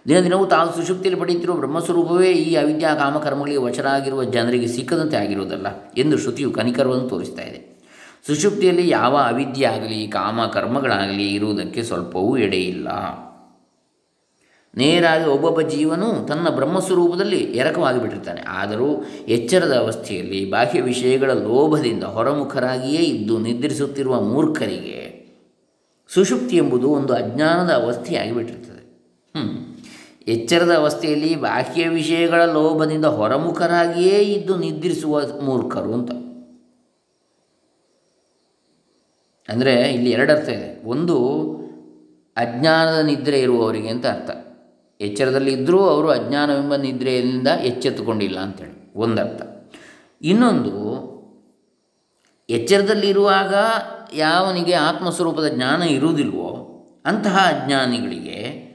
ದಿನ ದಿನವೂ ತಾವು ಸುಶುಕ್ತಿಯಲ್ಲಿ ಪಡೆಯುತ್ತಿರುವ ಬ್ರಹ್ಮಸ್ವರೂಪವೇ ಈ ಅವಿದ್ಯಾ ಕಾಮಕರ್ಮಗಳಿಗೆ ವಶರಾಗಿರುವ ಜನರಿಗೆ ಸಿಕ್ಕದಂತೆ ಆಗಿರುವುದಲ್ಲ ಎಂದು ಶ್ರುತಿಯು ಕನಿಕರವನ್ನು ತೋರಿಸ್ತಾ ಇದೆ. ಸುಶುಕ್ತಿಯಲ್ಲಿ ಯಾವ ಅವಿದ್ಯೆ ಆಗಲಿ ಕಾಮ ಕರ್ಮಗಳಾಗಲಿ ಇರುವುದಕ್ಕೆ ಸ್ವಲ್ಪವೂ ಎಡೆಯಿಲ್ಲ ನೇರಾಗಿ ಒಬ್ಬೊಬ್ಬ ಜೀವನು ತನ್ನ ಬ್ರಹ್ಮಸ್ವರೂಪದಲ್ಲಿ ಎರಕವಾಗಿ ಬಿಟ್ಟಿರ್ತಾನೆ. ಆದರೂ ಎಚ್ಚರದ ಅವಸ್ಥೆಯಲ್ಲಿ ಬಾಹ್ಯ ವಿಷಯಗಳ ಲೋಭದಿಂದ ಹೊರಮುಖರಾಗಿಯೇ ಇದ್ದು ನಿದ್ರಿಸುತ್ತಿರುವ ಮೂರ್ಖರಿಗೆ ಸುಷುಪ್ತಿ ಎಂಬುದು ಒಂದು ಅಜ್ಞಾನದ ಅವಸ್ಥೆಯಾಗಿ ಬಿಟ್ಟಿರ್ತದೆ. ಎಚ್ಚರದ ಅವಸ್ಥೆಯಲ್ಲಿ ಬಾಹ್ಯ ವಿಷಯಗಳ ಲೋಭದಿಂದ ಹೊರಮುಖರಾಗಿಯೇ ಇದ್ದು ನಿದ್ರಿಸುವ ಮೂರ್ಖರು ಅಂತ. ಅಂದರೆ ಇಲ್ಲಿ ಎರಡು ಅರ್ಥ ಇದೆ. ಒಂದು, ಅಜ್ಞಾನದ ನಿದ್ರೆ ಇರುವವರಿಗೆ ಅಂತ ಅರ್ಥ. ಎಚ್ಚರದಲ್ಲಿ ಇದ್ದರೂ ಅವರು ಅಜ್ಞಾನವೆಂಬ ನಿದ್ರೆಯಿಂದ ಎಚ್ಚೆತ್ತುಕೊಂಡಿಲ್ಲ ಅಂತೇಳಿ. ಒಂದರ್ಥ. ಇನ್ನೊಂದು, ಎಚ್ಚರದಲ್ಲಿರುವಾಗ ಯಾವನಿಗೆ ಆತ್ಮಸ್ವರೂಪದ ಜ್ಞಾನ ಇರುವುದಿಲ್ವೋ ಅಂತಹ ಅಜ್ಞಾನಿಗಳಿಗೆ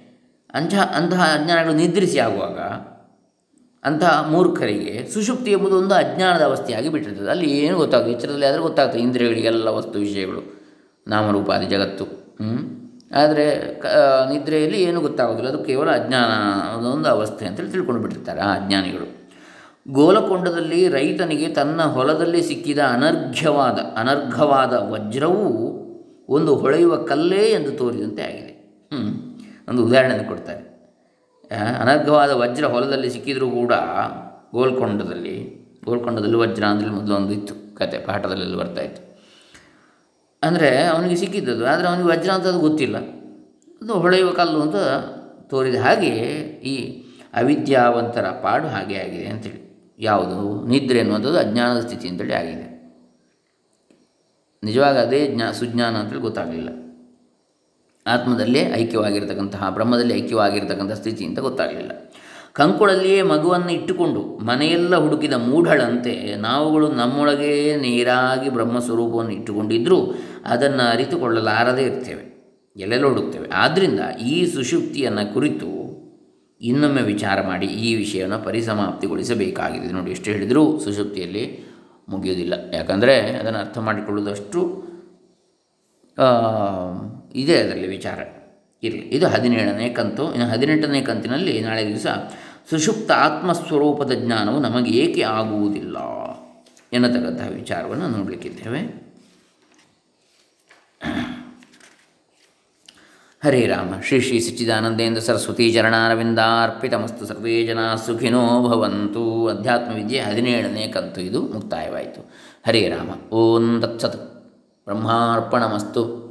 ಅಂತಹ ಅಂತಹ ಅಜ್ಞಾನಗಳು ನಿದ್ರಿಸಿ ಆಗುವಾಗ ಅಂತಹ ಮೂರ್ಖರಿಗೆ ಸುಷುಪ್ತಿ ಎಂಬುದು ಒಂದು ಅಜ್ಞಾನದ ಅವಸ್ಥೆಯಾಗಿ ಬಿಟ್ಟಿರ್ತದೆ. ಅಲ್ಲಿ ಏನು ಗೊತ್ತಾಗ್ತದೆ? ಎಚ್ಚರದಲ್ಲಿ ಆದರೆ ಗೊತ್ತಾಗ್ತದೆ. ಇಂದ್ರಿಯಗಳಿಗೆಲ್ಲ ವಸ್ತು ವಿಷಯಗಳು, ನಾಮರೂಪಾದಿ ಜಗತ್ತು ಆದರೆ ಕ ನಿದ್ರೆಯಲ್ಲಿ ಏನು ಗೊತ್ತಾಗೋದಿಲ್ಲ. ಅದು ಕೇವಲ ಅಜ್ಞಾನ ಒಂದು ಅವಸ್ಥೆ ಅಂತೇಳಿ ತಿಳ್ಕೊಂಡು ಬಿಟ್ಟಿರ್ತಾರೆ ಆ ಅಜ್ಞಾನಿಗಳು. ಗೋಲಕೊಂಡದಲ್ಲಿ ರೈತನಿಗೆ ತನ್ನ ಹೊಲದಲ್ಲಿ ಸಿಕ್ಕಿದ ಅನರ್ಘ್ಯವಾದ ಅನರ್ಘವಾದ ವಜ್ರವು ಒಂದು ಹೊಳೆಯುವ ಕಲ್ಲೇ ಎಂದು ತೋರಿದಂತೆ ಆಗಿದೆ. ಹ್ಞೂ ಒಂದು ಉದಾಹರಣೆ ಕೊಡ್ತಾರೆ. ಅನರ್ಘವಾದ ವಜ್ರ ಹೊಲದಲ್ಲಿ ಸಿಕ್ಕಿದರೂ ಕೂಡ ಗೋಲ್ಕೊಂಡದಲ್ಲಿ ಗೋಲ್ಕೊಂಡದಲ್ಲಿ ವಜ್ರ ಅಂದರೆ ಮೊದಲು ಒಂದು ಇತ್ತು ಕತೆ, ಪಾಠದಲ್ಲೆಲ್ಲ ಬರ್ತಾಯಿತ್ತು ಅಂದರೆ ಅವನಿಗೆ ಸಿಕ್ಕಿದ್ದದು ಆದರೆ ಅವನಿಗೆ ವಜ್ರ ಅಂತ ಅದು ಗೊತ್ತಿಲ್ಲ. ಅದು ಹೊಳೆಯುವ ಕಲ್ಲು ಅಂತ ತೋರಿದ ಹಾಗೆ ಈ ಅವಿದ್ಯಾವಂತರ ಪಾಡು ಹಾಗೆ ಆಗಿದೆ ಅಂತೇಳಿ. ಯಾವುದು? ನಿದ್ರೆ ಅನ್ನುವಂಥದ್ದು ಅಜ್ಞಾನದ ಸ್ಥಿತಿ ಅಂತೇಳಿ ಆಗಿದೆ. ನಿಜವಾಗ ಅದೇ ಜ್ಞಾ, ಸುಜ್ಞಾನ ಅಂತೇಳಿ ಗೊತ್ತಾಗಲಿಲ್ಲ. ಆತ್ಮದಲ್ಲೇ ಐಕ್ಯವಾಗಿರ್ತಕ್ಕಂತಹ, ಬ್ರಹ್ಮದಲ್ಲಿ ಐಕ್ಯವಾಗಿರ್ತಕ್ಕಂಥ ಸ್ಥಿತಿ ಅಂತ ಗೊತ್ತಾಗಲಿಲ್ಲ. ಕಂಕುಳಲ್ಲಿಯೇ ಮಗುವನ್ನು ಇಟ್ಟುಕೊಂಡು ಮನೆಯೆಲ್ಲ ಹುಡುಕಿದ ಮೂಢಳಂತೆ ನಾವುಗಳು ನಮ್ಮೊಳಗೆ ನೇರಾಗಿ ಬ್ರಹ್ಮಸ್ವರೂಪವನ್ನು ಇಟ್ಟುಕೊಂಡಿದ್ದರೂ ಅದನ್ನು ಅರಿತುಕೊಳ್ಳಲಾರದೇ ಇರ್ತೇವೆ, ಎಲ್ಲೆಲ್ಲ ಹುಡುಕ್ತೇವೆ. ಆದ್ದರಿಂದ ಈ ಸುಷುಪ್ತಿಯನ್ನು ಕುರಿತು ಇನ್ನೊಮ್ಮೆ ವಿಚಾರ ಮಾಡಿ ಈ ವಿಷಯವನ್ನು ಪರಿಸಮಾಪ್ತಿಗೊಳಿಸಬೇಕಾಗಿದೆ. ನೋಡಿ, ಎಷ್ಟು ಹೇಳಿದರೂ ಸುಷುಪ್ತಿಯಲ್ಲಿ ಮುಗಿಯೋದಿಲ್ಲ. ಯಾಕಂದರೆ ಅದನ್ನು ಅರ್ಥ ಮಾಡಿಕೊಳ್ಳುವುದಷ್ಟು ಇದೆ ಅದರಲ್ಲಿ ವಿಚಾರ. ಇರಲಿ. ಇದು ಹದಿನೇಳನೇ ಕಂತು. ಇನ್ನು ಹದಿನೆಂಟನೇ ಕಂತಿನಲ್ಲಿ ನಾಳೆ ದಿವಸ ಸುಷುಪ್ತ ಆತ್ಮಸ್ವರೂಪದ ಜ್ಞಾನವು ನಮಗೆ ಏಕೆ ಆಗುವುದಿಲ್ಲ ಎನ್ನತಕ್ಕಂತಹ ವಿಚಾರವನ್ನು ನೋಡಲಿಕ್ಕಿದ್ದೇವೆ. ಹರೇ ರಾಮ. ಶ್ರೀ ಶ್ರೀ ಸಚ್ಚಿದಾನಂದೇಂದ್ರ ಸರಸ್ವತಿ ಚರಣಾರವಿಂದಾರ್ಪಿತಮಸ್ತು ಸರ್ವೇ ಜನ ಸುಖಿನೋ ಭವಂತು. ಅಧ್ಯಾತ್ಮ ವಿದ್ಯೆ ಹದಿನೇಳನೇ ಕಂತು. ಇದು ಮುಕ್ತಾಯವಾಯಿತು. ಹರೇ ರಾಮ. ಓಂ ತತ್ಸತ್. ಬ್ರಹ್ಮಾರ್ಪಣಮಸ್ತು.